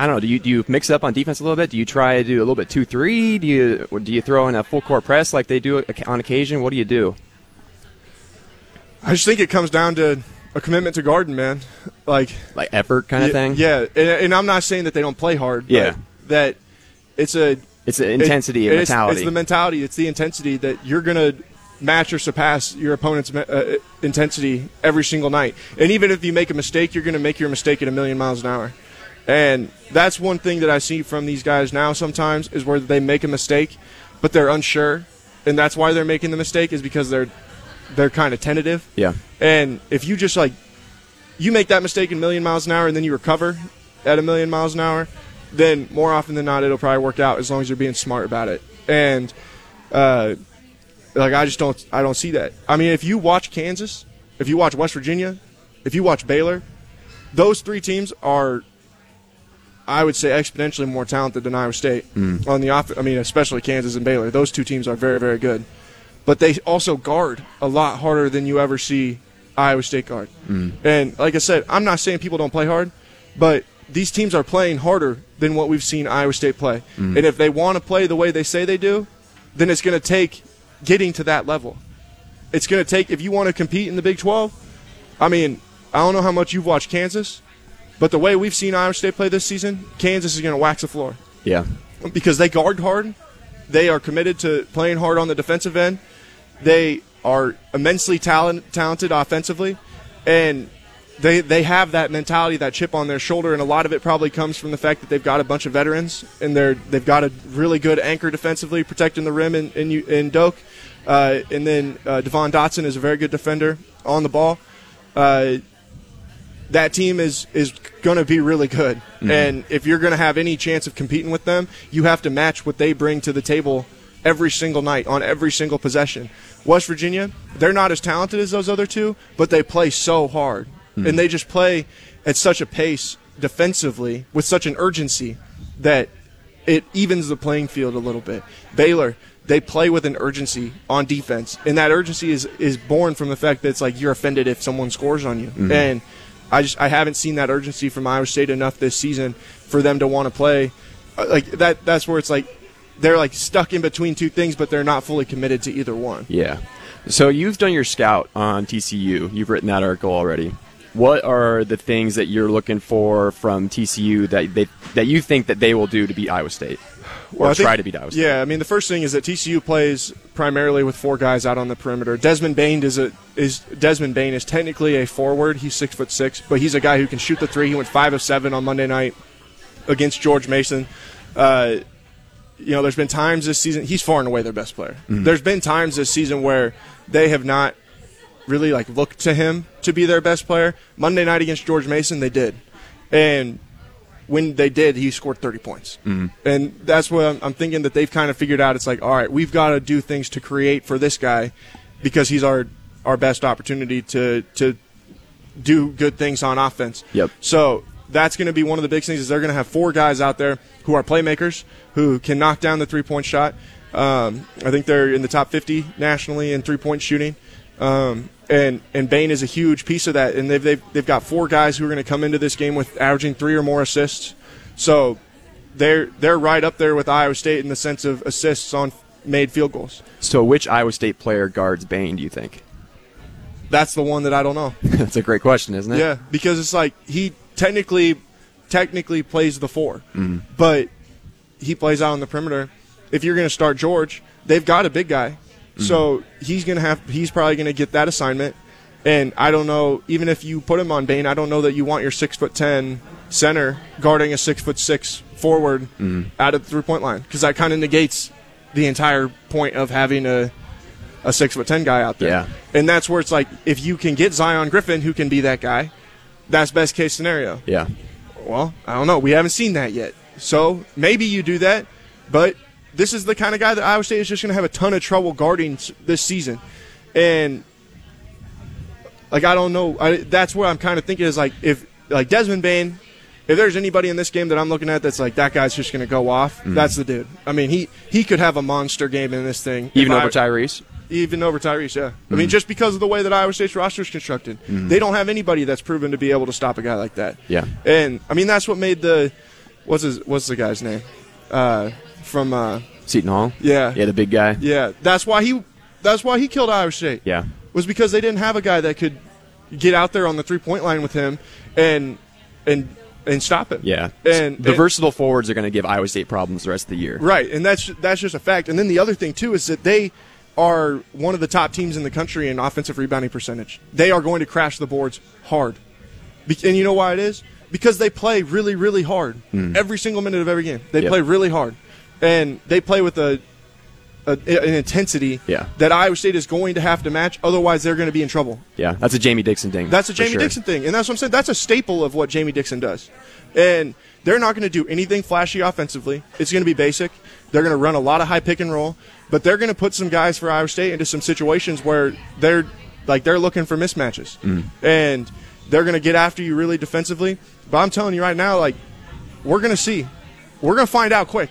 I don't know. Do you do you mix it up on defense a little bit? Do you try to do a little bit two three? Do you do you throw in a full court press like they do on occasion? What do you do? I just think it comes down to a commitment to Garden, man. Like Like effort kind of yeah, thing? Yeah, and, and I'm not saying that they don't play hard. Yeah. that it's a It's an intensity and it's, mentality. It's the mentality. It's the intensity that you're going to match or surpass your opponent's uh, intensity every single night. And even if you make a mistake, you're going to make your mistake at a million miles an hour. And that's one thing that I see from these guys now sometimes is where they make a mistake, but they're unsure, and that's why they're making the mistake is because they're they're kind of tentative. yeah. And if you just like you make that mistake in a million miles an hour and then you recover at a million miles an hour, then more often than not it'll probably work out as long as you're being smart about it. And uh, like I just don't I don't see that. I mean, if you watch Kansas, if you watch West Virginia, if you watch Baylor, those three teams are I would say exponentially more talented than Iowa State on the off. I mean, especially Kansas and Baylor. Those two teams are very, very good, but they also guard a lot harder than you ever see Iowa State guard. Mm. And like I said, I'm not saying people don't play hard, but these teams are playing harder than what we've seen Iowa State play. Mm. And if they want to play the way they say they do, then it's going to take getting to that level. It's going to take if you want to compete in the Big 12. I mean, I don't know how much you've watched Kansas, but the way we've seen Iowa State play this season, Kansas is going to wax the floor Yeah. because they guard hard. They are committed to playing hard on the defensive end. They are immensely talent, talented offensively, and they they have that mentality, that chip on their shoulder, and a lot of it probably comes from the fact that they've got a bunch of veterans and they're they've got a really good anchor defensively, protecting the rim in in, in Doak, uh, and then uh, Devon Dotson is a very good defender on the ball. Uh, that team is is going to be really good. And if you're going to have any chance of competing with them, you have to match what they bring to the table every single night on every single possession. West Virginia, they're not as talented as those other two, but they play so hard. And they just play at such a pace defensively with such an urgency that it evens the playing field a little bit. Baylor, they play with an urgency on defense, and that urgency is is born from the fact that it's like you're offended if someone scores on you, and I just I haven't seen that urgency from Iowa State enough this season for them to want to play Uh, like that. That's where it's like they're like stuck in between two things, but they're not fully committed to either one. Yeah. So you've done your scout on TCU. You've written that article already. What are the things that you're looking for from TCU that they that you think that they will do to beat Iowa State, or Well, I think- try to beat Iowa State? Yeah, I mean the first thing is that TCU plays primarily with four guys out on the perimeter. Desmond Bane is a is Desmond Bane is technically a forward. He's six foot six, but he's a guy who can shoot the three. He went five of seven on Monday night against George Mason. Uh, you know, there's been times this season he's far and away their best player. Mm-hmm. There's been times this season where they have not really like looked to him to be their best player. Monday night against George Mason, they did, and when they did, he scored 30 points. Mm-hmm. And that's what I'm, I'm thinking that they've kind of figured out. It's like, all right, we've got to do things to create for this guy because he's our our best opportunity to to do good things on offense. Yep. So that's going to be one of the big things is they're going to have four guys out there who are playmakers who can knock down the three point shot. Um, I think they're in the top 50 nationally in three point shooting. Um, and and Bane is a huge piece of that. And they've they've, they've got four guys who are going to come into this game with averaging three or more assists. So they're they're right up there with Iowa State in the sense of assists on made field goals. So which Iowa State player guards Bane? Do you think? That's the one that I don't know. [laughs] That's a great question, isn't it? Yeah, because it's like he technically technically plays the 4 mm-hmm. but he plays out on the perimeter. If you're going to start George, they've got a big guy, mm-hmm. so he's going to have he's probably going to get that assignment. And I don't know, even if you put him on Bane, I don't know that you want your six foot ten center guarding a six foot six forward mm-hmm. out of the three point line because that kind of negates the entire point of having a a six foot ten guy out there. Yeah. And that's where it's like if you can get Zion Griffin who can be that guy, that's best case scenario. Yeah. Well, I don't know. We haven't seen that yet. So maybe you do that, but this is the kind of guy that Iowa State is just going to have a ton of trouble guarding this season. And like I don't know, I, that's where I'm kind of thinking is like if like Desmond Bane, if there's anybody in this game that I'm looking at that's like that guy's just going to go off, mm. that's the dude. I mean, he he could have a monster game in this thing, Even over I- Tyrese. Even over Tyrese, yeah. I mean, just because of the way that Iowa State's roster is constructed, they don't have anybody that's proven to be able to stop a guy like that. Yeah. and I mean that's what made the what's his what's the guy's name uh, from uh, Seton Hall. yeah Yeah, the big guy. yeah that's why he that's why he killed Iowa State Yeah. was because they didn't have a guy that could get out there on the three point line with him and and and stop him. Yeah. and the and- versatile forwards are going to give Iowa State problems the rest of the year. Right, and that's that's just a fact. And then the other thing too is that they are one of the top teams in the country in offensive rebounding percentage. They are going to crash the boards hard, Be- and you know why it is? Because they play really, really hard hmm. every single minute of every game. They Yep. play really hard, and they play with a, a an intensity Yeah. that Iowa State is going to have to match. Otherwise, they're going to be in trouble. Yeah, that's a Jamie Dixon thing. That's a Jamie sure. Dixon thing, and that's what I'm saying. That's a staple of what Jamie Dixon does. And they're not going to do anything flashy offensively. It's going to be basic. They're going to run a lot of high pick and roll, but they're going to put some guys for Iowa State into some situations where they're like they're looking for mismatches, and they're going to get after you really defensively. But I'm telling you right now, like we're going to see, we're going to find out quick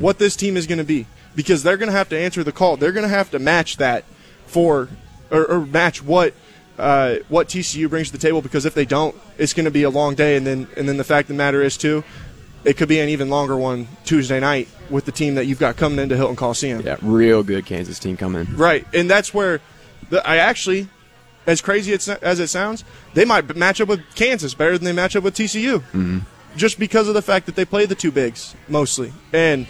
what this team is going to be because they're going to have to answer the call. They're going to have to match that for or, or match what uh, what TCU brings to the table because if they don't, it's going to be a long day. And then and then the fact of the matter is too, it could be an even longer one Tuesday night with the team that you've got coming into Hilton Coliseum. Yeah, real good Kansas team coming. Right, and that's where the, I actually, as crazy as it sounds, they might match up with Kansas better than they match up with TCU, mm-hmm. just because of the fact that they play the two bigs mostly, and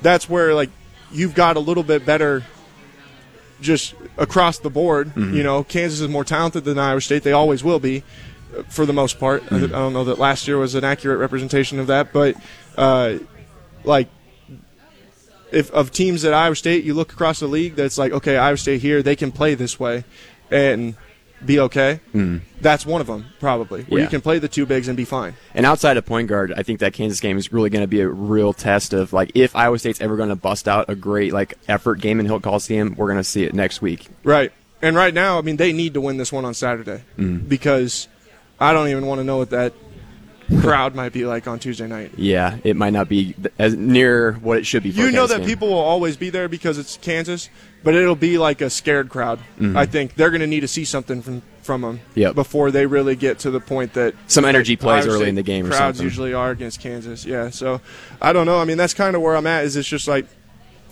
that's where like you've got a little bit better. Just across the board, you know, Kansas is more talented than Iowa State. They always will be, for the most part. I, I don't know that last year was an accurate representation of that, but uh, like if of teams at Iowa State, you look across the league, that's like, okay, Iowa State here, they can play this way and be okay. Mm. That's one of them, probably, where Yeah. you can play the two bigs and be fine. And outside of point guard, I think that Kansas game is really going to be a real test of like if Iowa State's ever going to bust out a great like effort game in Hilton Coliseum, we're going to see it next week. Right. And right now, I mean, they need to win this one on Saturday because I don't even want to know what that [laughs] crowd might be like on Tuesday night. Yeah, it might not be as near what it should be. For You know that game. people will always be there because it's Kansas, but it'll be like a scared crowd. I think they're going to need to see something from from them Yep. before they really get to the point that Some energy that plays early in the game or Crowds something. usually are against Kansas. Yeah, so I don't know. I mean, that's kind of where I'm at. Is it's just like,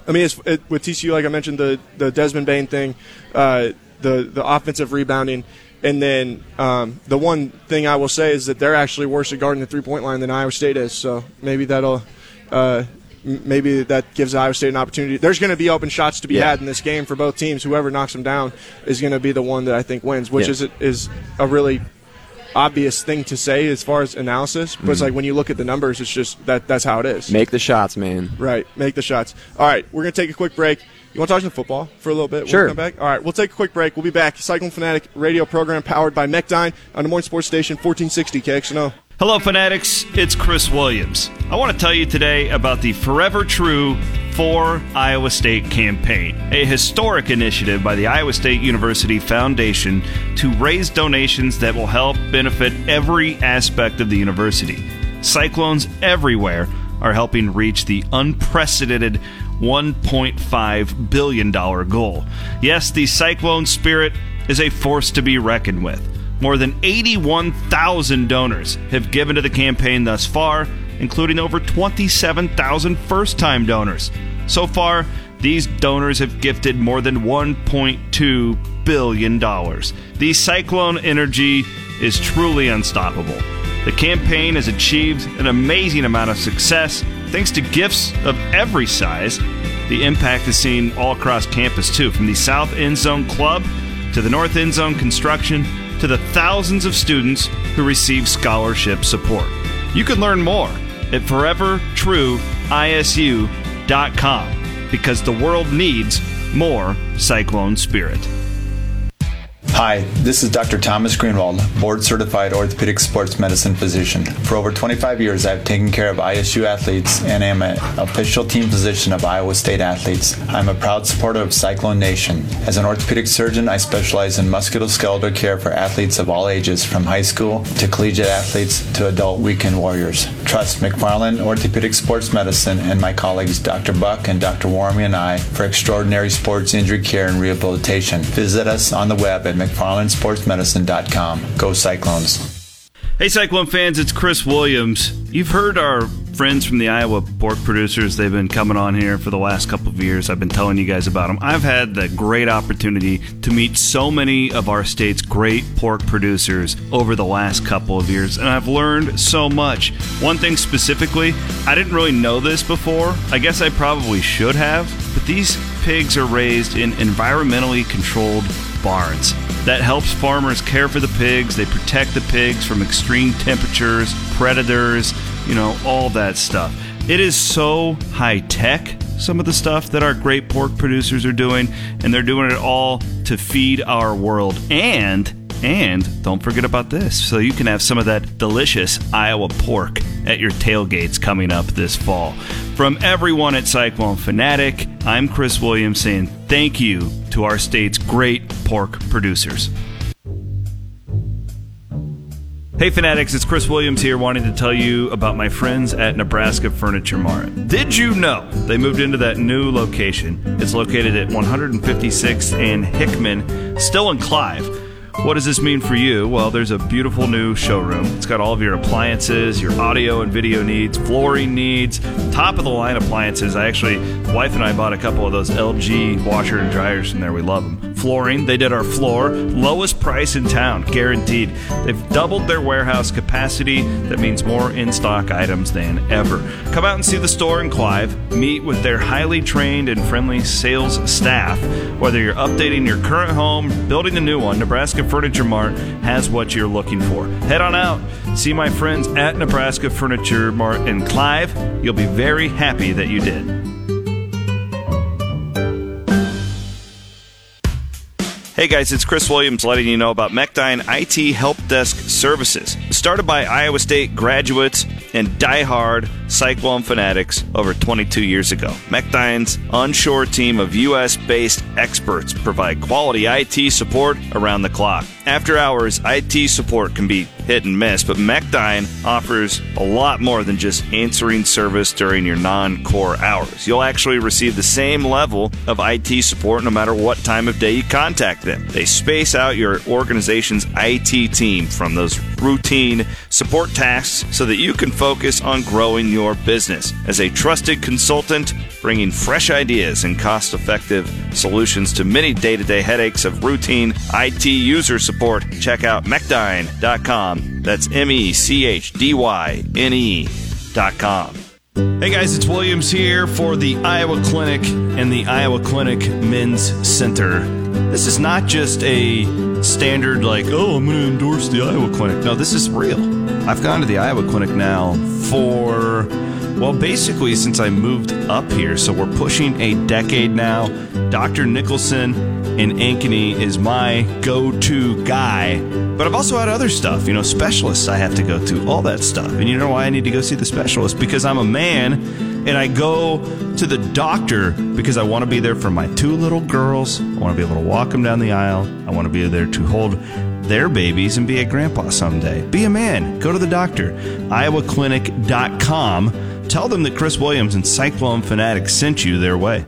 I mean, it's it, with TCU, like I mentioned, the the Desmond Bane thing, uh, the the offensive rebounding. And then um, the one thing I will say is that they're actually worse at guarding the three point line than Iowa State is. So maybe that'll uh, maybe that gives Iowa State an opportunity. There's going to be open shots to be Yeah. had in this game for both teams. Whoever knocks them down is going to be the one that I think wins, which Yeah. is is a really obvious thing to say as far as analysis. But it's like when you look at the numbers, it's just that that's how it is. Mm-hmm. Make the shots, man. Right, make the shots. All right, we're going to take a quick break. You want to talk some football for a little bit? when we Sure. come back? All right, we'll take a quick break. We'll be back. Cyclone Fanatic radio program powered by Mechdyne on Des Moines Sports Station 1460 KXNO. Hello, fanatics. It's Chris Williams. I want to tell you today about the Forever True for Iowa State campaign, a historic initiative by the Iowa State University Foundation to raise donations that will help benefit every aspect of the university. Cyclones everywhere are helping reach the unprecedented $1.5 billion goal. Yes, the Cyclone spirit is a force to be reckoned with. More than 81,000 donors have given to the campaign thus far, including over 27,000 first time donors. So far, these donors have gifted more than $1.2 billion. The Cyclone energy is truly unstoppable. The campaign has achieved an amazing amount of success thanks to gifts of every size. The impact is seen all across campus, too, from the South End Zone Club to the North End Zone construction to the thousands of students who receive scholarship support. You can learn more at forevertrueisu.com because the world needs more Cyclone Spirit. Hi, this is Dr. Thomas Greenwald, board certified orthopedic sports medicine physician. For over 25 years, I've taken care of ISU athletes and am an official team physician of Iowa State athletes. I'm a proud supporter of Cyclone Nation. As an orthopedic surgeon, I specialize in musculoskeletal care for athletes of all ages, from high school to collegiate athletes to adult weekend warriors. Trust McFarland Orthopedic Sports Medicine and my colleagues Dr. Buck and Dr. Warmy and I for extraordinary sports injury care and rehabilitation. Visit us on the web at McFarlandSportsMedicine.com. Go Cyclones. Hey, Cyclone fans, it's Chris Williams. You've heard our friends from the Iowa pork producers. They've been coming on here for the last couple of years. I've been telling you guys about them. I've had the great opportunity to meet so many of our state's great pork producers over the last couple of years, and I've learned so much. One thing specifically, I didn't really know this before. I guess I probably should have, but these pigs are raised in environmentally controlled barns. That helps farmers care for the pigs. They protect the pigs from extreme temperatures, predators, you know, all that stuff. It is so high tech, some of the stuff that our great pork producers are doing, and they're doing it all to feed our world. And and don't forget about this so you can have some of that delicious Iowa pork at your tailgates coming up this fall. From everyone at Cyclone Fanatic, I'm Chris Williams saying thank you to our state's great pork producers. Hey Fanatics, it's Chris Williams here wanting to tell you about my friends at Nebraska Furniture Mart. Did you know they moved into that new location? It's located at 156th and Hickman, still in Clive. What does this mean for you? Well, there's a beautiful new showroom. It's got all of your appliances, your audio and video needs, flooring needs, top of the line appliances. I actually, wife and I bought a couple of those LG washer and dryers from there. We love them. Flooring, they did our floor, lowest price in town, guaranteed. They've doubled their warehouse capacity. That means more in stock items than ever. Come out and see the store in Clive. Meet with their highly trained and friendly sales staff. Whether you're updating your current home, building a new one, Nebraska Furniture Mart has what you're looking for. Head on out, see my friends at Nebraska Furniture Mart in Clive. You'll be very happy that you did. Hey guys, it's Chris Williams letting you know about Mechdyne IT Help Desk Services. Started by Iowa State graduates and die-hard Cyclone fanatics over 22 years ago. Mechdyne's onshore team of U.S. based experts provide quality IT support around the clock. After hours, IT support can be hit and miss, but Mechdyne offers a lot more than just answering service during your non core hours. You'll actually receive the same level of IT support no matter what time of day you contact them. They space out your organization's IT team from those routine support tasks so that you can focus on growing your business. As a trusted consultant, bringing fresh ideas and cost effective solutions to many day to day headaches of routine IT user support, check out mechdyne.com. That's M E C H D Y N E.com. Hey guys, it's Williams here for the Iowa Clinic and the Iowa Clinic Men's Center. This is not just a standard, like, oh, I'm going to endorse the Iowa Clinic. No, this is real. I've gone to the Iowa Clinic now for well, basically, since I moved up here, so we're pushing a decade now. Dr. Nicholson in Ankeny is my go to guy. But I've also had other stuff, you know, specialists I have to go to, all that stuff. And you know why I need to go see the specialist? Because I'm a man and I go to the doctor because I want to be there for my two little girls. I want to be able to walk them down the aisle. I want to be there to hold their babies and be a grandpa someday. Be a man. Go to the doctor. IowaClinic.com Tell them that Chris Williams and Cyclone Fanatic sent you their way.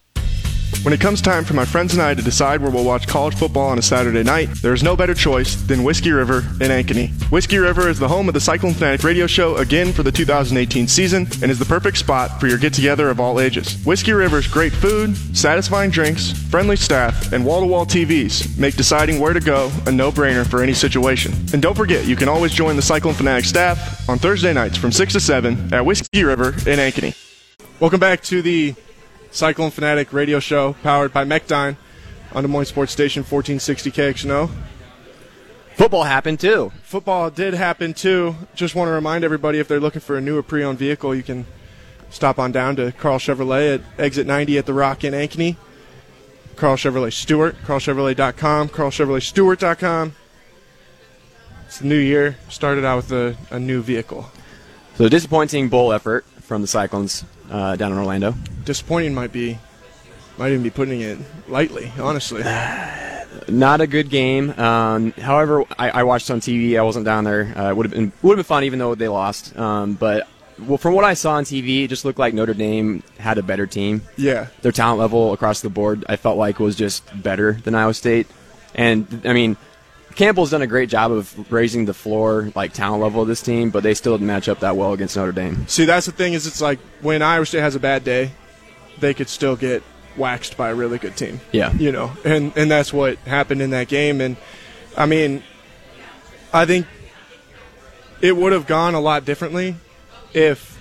When it comes time for my friends and I to decide where we'll watch college football on a Saturday night, there is no better choice than Whiskey River in Ankeny. Whiskey River is the home of the Cyclone Fanatic radio show again for the 2018 season and is the perfect spot for your get together of all ages. Whiskey River's great food, satisfying drinks, friendly staff, and wall to wall TVs make deciding where to go a no brainer for any situation. And don't forget, you can always join the Cyclone Fanatic staff on Thursday nights from 6 to 7 at Whiskey River in Ankeny. Welcome back to the Cyclone Fanatic radio show powered by Mechdyne on Des Moines Sports Station 1460 KXNO. Football happened too. Football did happen too. Just want to remind everybody if they're looking for a new or pre owned vehicle, you can stop on down to Karl Chevrolet at exit 90 at the Rock in Ankeny. Karl Chevrolet Stuart, karlchevrolet.com, karlchevroletstuart.com. It's the new year. Started out with a, a new vehicle. So disappointing bowl effort from the Cyclones uh, down in Orlando. Disappointing might be, might even be putting it lightly, honestly. [sighs] Not a good game. Um, however, I, I, watched on TV. I wasn't down there. Uh, would have been would have been fun, even though they lost. Um, but well, from what I saw on TV, it just looked like Notre Dame had a better team. Yeah, their talent level across the board, I felt like was just better than Iowa State. And I mean, Campbell's done a great job of raising the floor, like talent level of this team, but they still didn't match up that well against Notre Dame. See, that's the thing is, it's like when Iowa State has a bad day, they could still get waxed by a really good team. Yeah. you know, and and that's what happened in that game. And I mean, I think it would have gone a lot differently if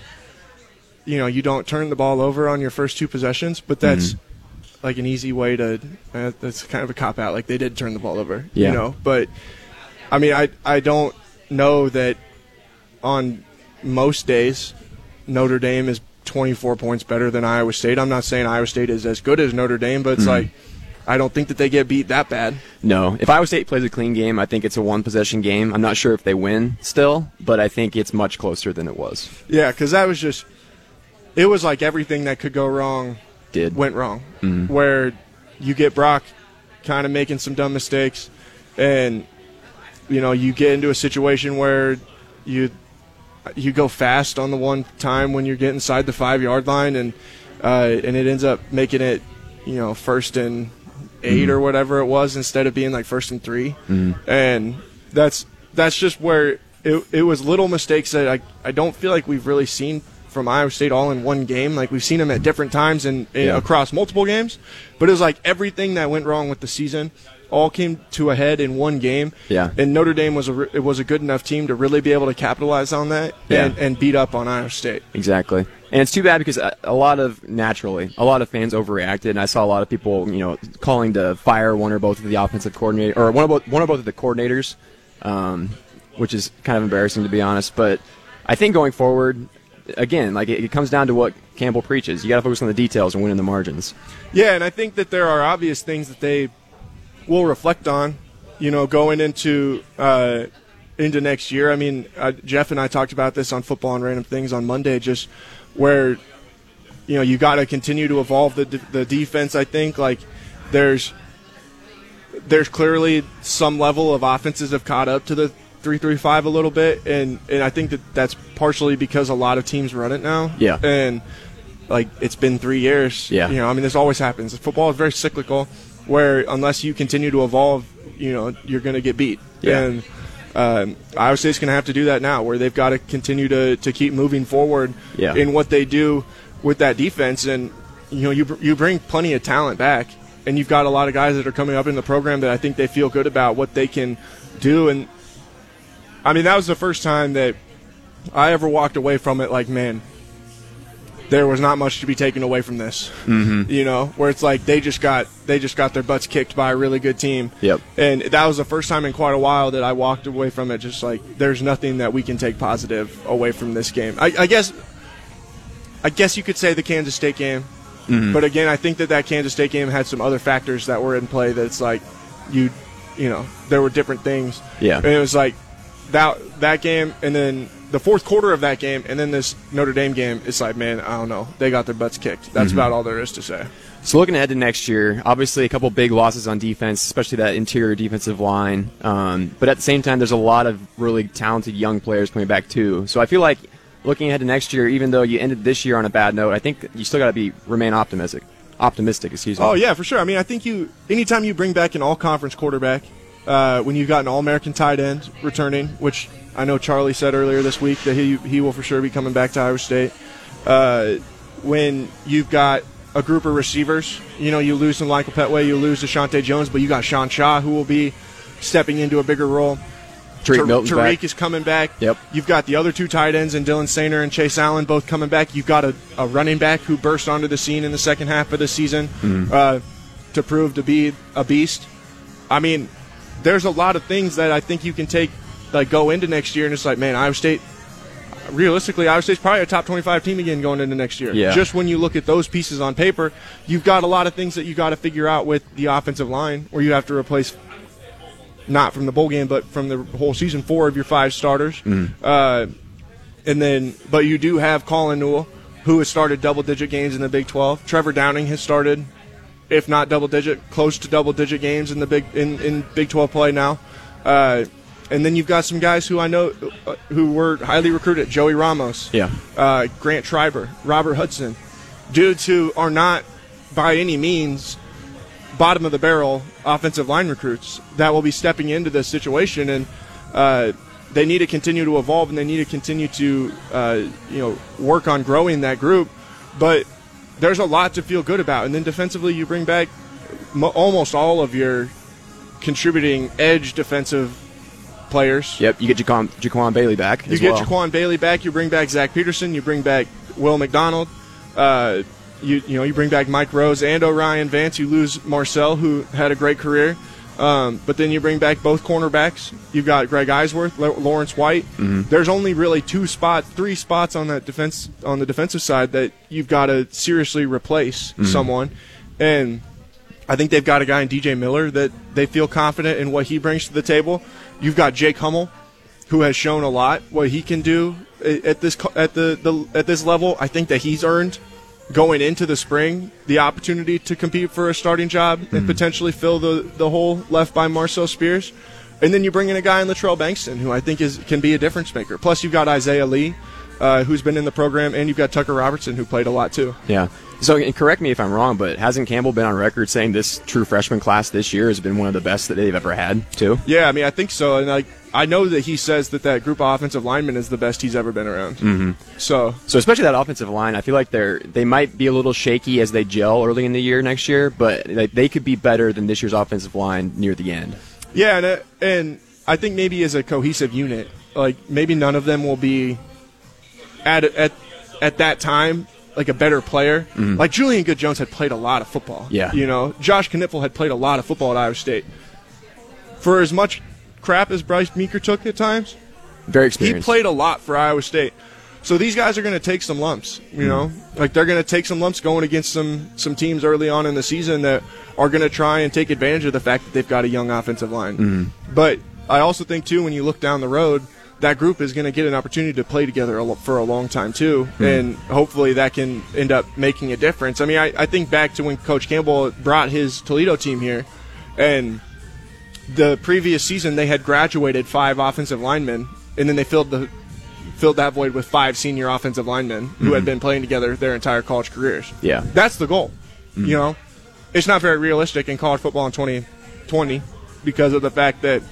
you know you don't turn the ball over on your first two possessions. But that's like an easy way to. Uh, that's kind of a cop out. Like they did turn the ball over. Yeah. You know, but I mean, I I don't know that on most days Notre Dame is 24 points better than Iowa State. I'm not saying Iowa State is as good as Notre Dame, but it's mm-hmm. like I don't think that they get beat that bad. No, if Iowa State plays a clean game, I think it's a one possession game. I'm not sure if they win still, but I think it's much closer than it was. Yeah, because that was just it was like everything that could go wrong Did went wrong. Mm-hmm. Where you get Brock kind of making some dumb mistakes, and you know you get into a situation where you you go fast on the one time when you're getting inside the five yard line, and uh, and it ends up making it you know first and 8 or whatever it was instead of being like first and 3 and that's that's just where it, it was little mistakes that I, I don't feel like we've really seen from Iowa State all in one game. Like we've seen them at different times and, and Yeah. across multiple games, but it was like everything that went wrong with the season all came to a head in one game. Yeah. And Notre Dame was a it was a good enough team to really be able to capitalize on that and, Yeah. and beat up on Iowa State. Exactly. And it's too bad because a a lot of naturally, a lot of fans overreacted, and I saw a lot of people, you know, calling to fire one or both of the offensive coordinator or one or both one or both of the coordinators, um, which is kind of embarrassing to be honest. But I think going forward, again, like it, it comes down to what Campbell preaches. You got to focus on the details and win in the margins. Yeah, and I think that there are obvious things that they will reflect on, you know, going into uh, into next year. I mean, uh, Jeff and I talked about this on Football and Random Things on Monday, just where you know you got to continue to evolve the the defense. I think like there's there's clearly some level of offenses have caught up to the three three five a little bit, and and I think that that's partially because a lot of teams run it now. Yeah. and like it's been three years. Yeah. you know, I mean, this always happens. Football is very cyclical, where unless you continue to evolve, you know, you're going to get beat. Yeah. And um, Iowa State's going to have to do that now, where they've got to continue to, to keep moving forward Yeah. in what they do with that defense. And you know, you you bring plenty of talent back, and you've got a lot of guys that are coming up in the program that I think they feel good about what they can do. And I mean, that was the first time that I ever walked away from it like, man, there was not much to be taken away from this. Mm-hmm. You know, where it's like they just got they just got their butts kicked by a really good team. Yep. And that was the first time in quite a while that I walked away from it just like there's nothing that we can take positive away from this game. I, I guess I guess you could say the Kansas State game, but again, I think that that Kansas State game had some other factors that were in play. That's like you, you know, there were different things. Yeah. And it was like that that game, and then the fourth quarter of that game, and then this Notre Dame game. It's like, man, I don't know. They got their butts kicked. That's about all there is to say. So looking ahead to next year, obviously a couple big losses on defense, especially that interior defensive line. Um, but at the same time, there's a lot of really talented young players coming back too. So I feel like looking ahead to next year, even though you ended this year on a bad note, I think you still got to be remain optimistic. Optimistic, excuse me. Oh yeah, for sure. I mean, I think you anytime you bring back an all-conference quarterback, uh, when you've got an all-American tight end returning, which I know Charlie said earlier this week that he he will for sure be coming back to Iowa State. Uh, when you've got a group of receivers, you know, you lose to Michael Pettway, you lose to Shante Jones, but you got Sean Shaw who will be stepping into a bigger role. Tarique Tar- Tarique back. is coming back. Yep. You've got the other two tight ends and Dylan Soehner and Chase Allen both coming back. You've got a, a running back who burst onto the scene in the second half of the season Mm-hmm. uh, to prove to be a beast. I mean, there's a lot of things that I think you can take, like go into next year, and it's like, man, Iowa State. Realistically, Iowa State's probably a top 25 team again going into next year. Yeah. Just when you look at those pieces on paper, you've got a lot of things that you got to figure out with the offensive line, where you have to replace not from the bowl game, but from the whole season four of your five starters. Uh, and then, but you do have Colin Newell, who has started double digit games in the Big 12. Trevor Downing has started, if not double digit, close to double digit games in the Big in, in Big 12 play now. Uh, and then you've got some guys who I know uh, who were highly recruited: Joey Ramos, Yeah. uh, Grant Schreiber, Robert Hudson, dudes who are not by any means bottom of the barrel offensive line recruits that will be stepping into this situation, and uh, they need to continue to evolve and they need to continue to uh, you know work on growing that group. But there's a lot to feel good about, and then defensively, you bring back mo- almost all of your contributing edge defensive players. Yep, you get Jaquan, Jaquan Bailey back. You get well. Jaquan Bailey back. You bring back Zach Peterson. You bring back Will McDonald. Uh, you you know you bring back Mike Rose and O'Rien Vance. You lose Marcel, who had a great career. Um, but then you bring back both cornerbacks. You've got Greg Eisworth, Lawrence White. There's only really two spots, three spots on that defense on the defensive side that you've got to seriously replace someone. And I think they've got a guy in DJ Miller that they feel confident in what he brings to the table. You've got Jake Hummel, who has shown a lot what he can do at this at the, the at this level. I think that he's earned going into the spring the opportunity to compete for a starting job and hmm. potentially fill the the hole left by Marcel Spears. And then you bring in a guy in Latrell Bankston, who I think is can be a difference maker. Plus, you've got Isaiah Lee, uh, who's been in the program, and you've got Tucker Robertson, who played a lot too. Yeah. So, and correct me if I'm wrong, but hasn't Campbell been on record saying this true freshman class this year has been one of the best that they've ever had, too? Yeah, I mean, I think so, and like I know that he says that that group of offensive linemen is the best he's ever been around. Mm-hmm. So So, especially that offensive line, I feel like they're they might be a little shaky as they gel early in the year next year, but they, they could be better than this year's offensive line near the end. yeah, and uh, and I think maybe as a cohesive unit, like maybe none of them will be at at at that time like a better player. Mm-hmm. Like Julian Good Jones had played a lot of football. Yeah. you know, Josh Knipfel had played a lot of football at Iowa State. For as much crap as Bryce Meeker took at times, Very experienced. he played a lot for Iowa State. So these guys are going to take some lumps, you mm-hmm. know, like they're going to take some lumps going against some some teams early on in the season that are going to try and take advantage of the fact that they've got a young offensive line. Mm-hmm. But I also think too, when you look down the road, that group is going to get an opportunity to play together for a long time too, hmm. and hopefully that can end up making a difference. I mean, I, I think back to when Coach Campbell brought his Toledo team here, and the previous season they had graduated five offensive linemen, and then they filled the filled that void with five senior offensive linemen who had hmm. been playing together their entire college careers. Yeah. That's the goal. Hmm. You know, it's not very realistic in college football in 2020 because of the fact that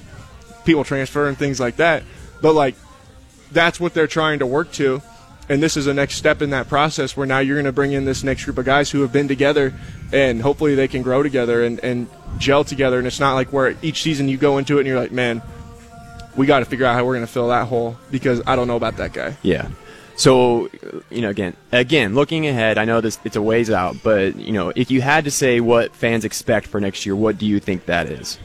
people transfer and things like that. But like, that's what they're trying to work to. And this is a next step in that process where now you're going to bring in this next group of guys who have been together and hopefully they can grow together and, and gel together. And it's not like where each season you go into it and you're like, man, we got to figure out how we're going to fill that hole because I don't know about that guy. Yeah. So, you know, again, again, looking ahead, I know this it's a ways out, but you know, if you had to say what fans expect for next year, what do you think that is?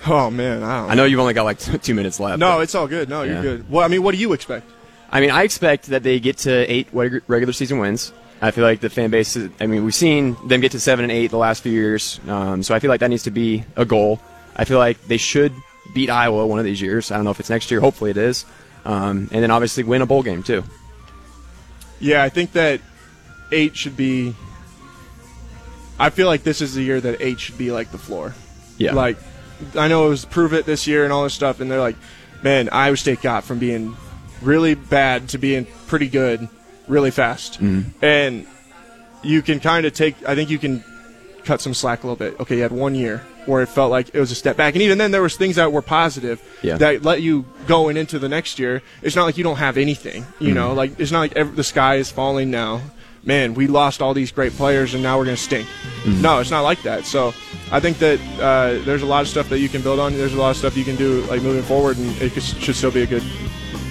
[laughs] Oh, man. I don't I know you've only got like [laughs] two minutes left. No, but- it's all good. No, Yeah. you're good. Well, I mean, what do you expect? I mean, I expect that they get to eight regular season wins. I feel like the fan base. Is, I mean, we've seen them get to seven and eight the last few years, um, so I feel like that needs to be a goal. I feel like they should beat Iowa one of these years. I don't know if it's next year. Hopefully, it is. Um, and then obviously win a bowl game too. Yeah, I think that eight should be. I feel like this is the year that eight should be like the floor. Yeah. Like, I know it was prove it this year and all this stuff, and they're like, man, Iowa State got from being really bad to being pretty good really fast. Mm-hmm. And you can kind of take, I think you can cut some slack a little bit. Okay, you had one year where it felt like it was a step back. And even then, there was things that were positive Yeah. that let you going into the next year. It's not like you don't have anything, you mm-hmm. know, like it's not like ev the sky is falling now. Man, we lost all these great players and now we're going to stink. No, it's not like that. So I think that uh, there's a lot of stuff that you can build on. There's a lot of stuff you can do like moving forward, and it should still be a good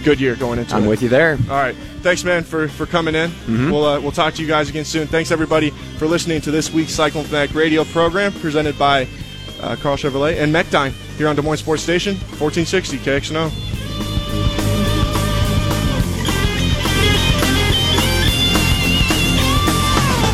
good year going into it. I'm with you there. All right. Thanks, man, for, for coming in. We'll, uh, we'll talk to you guys again soon. Thanks, everybody, for listening to this week's Cyclone Fanatic radio program presented by uh, Karl Chevrolet and Mechdyne here on Des Moines Sports Station, 1460 KXNO.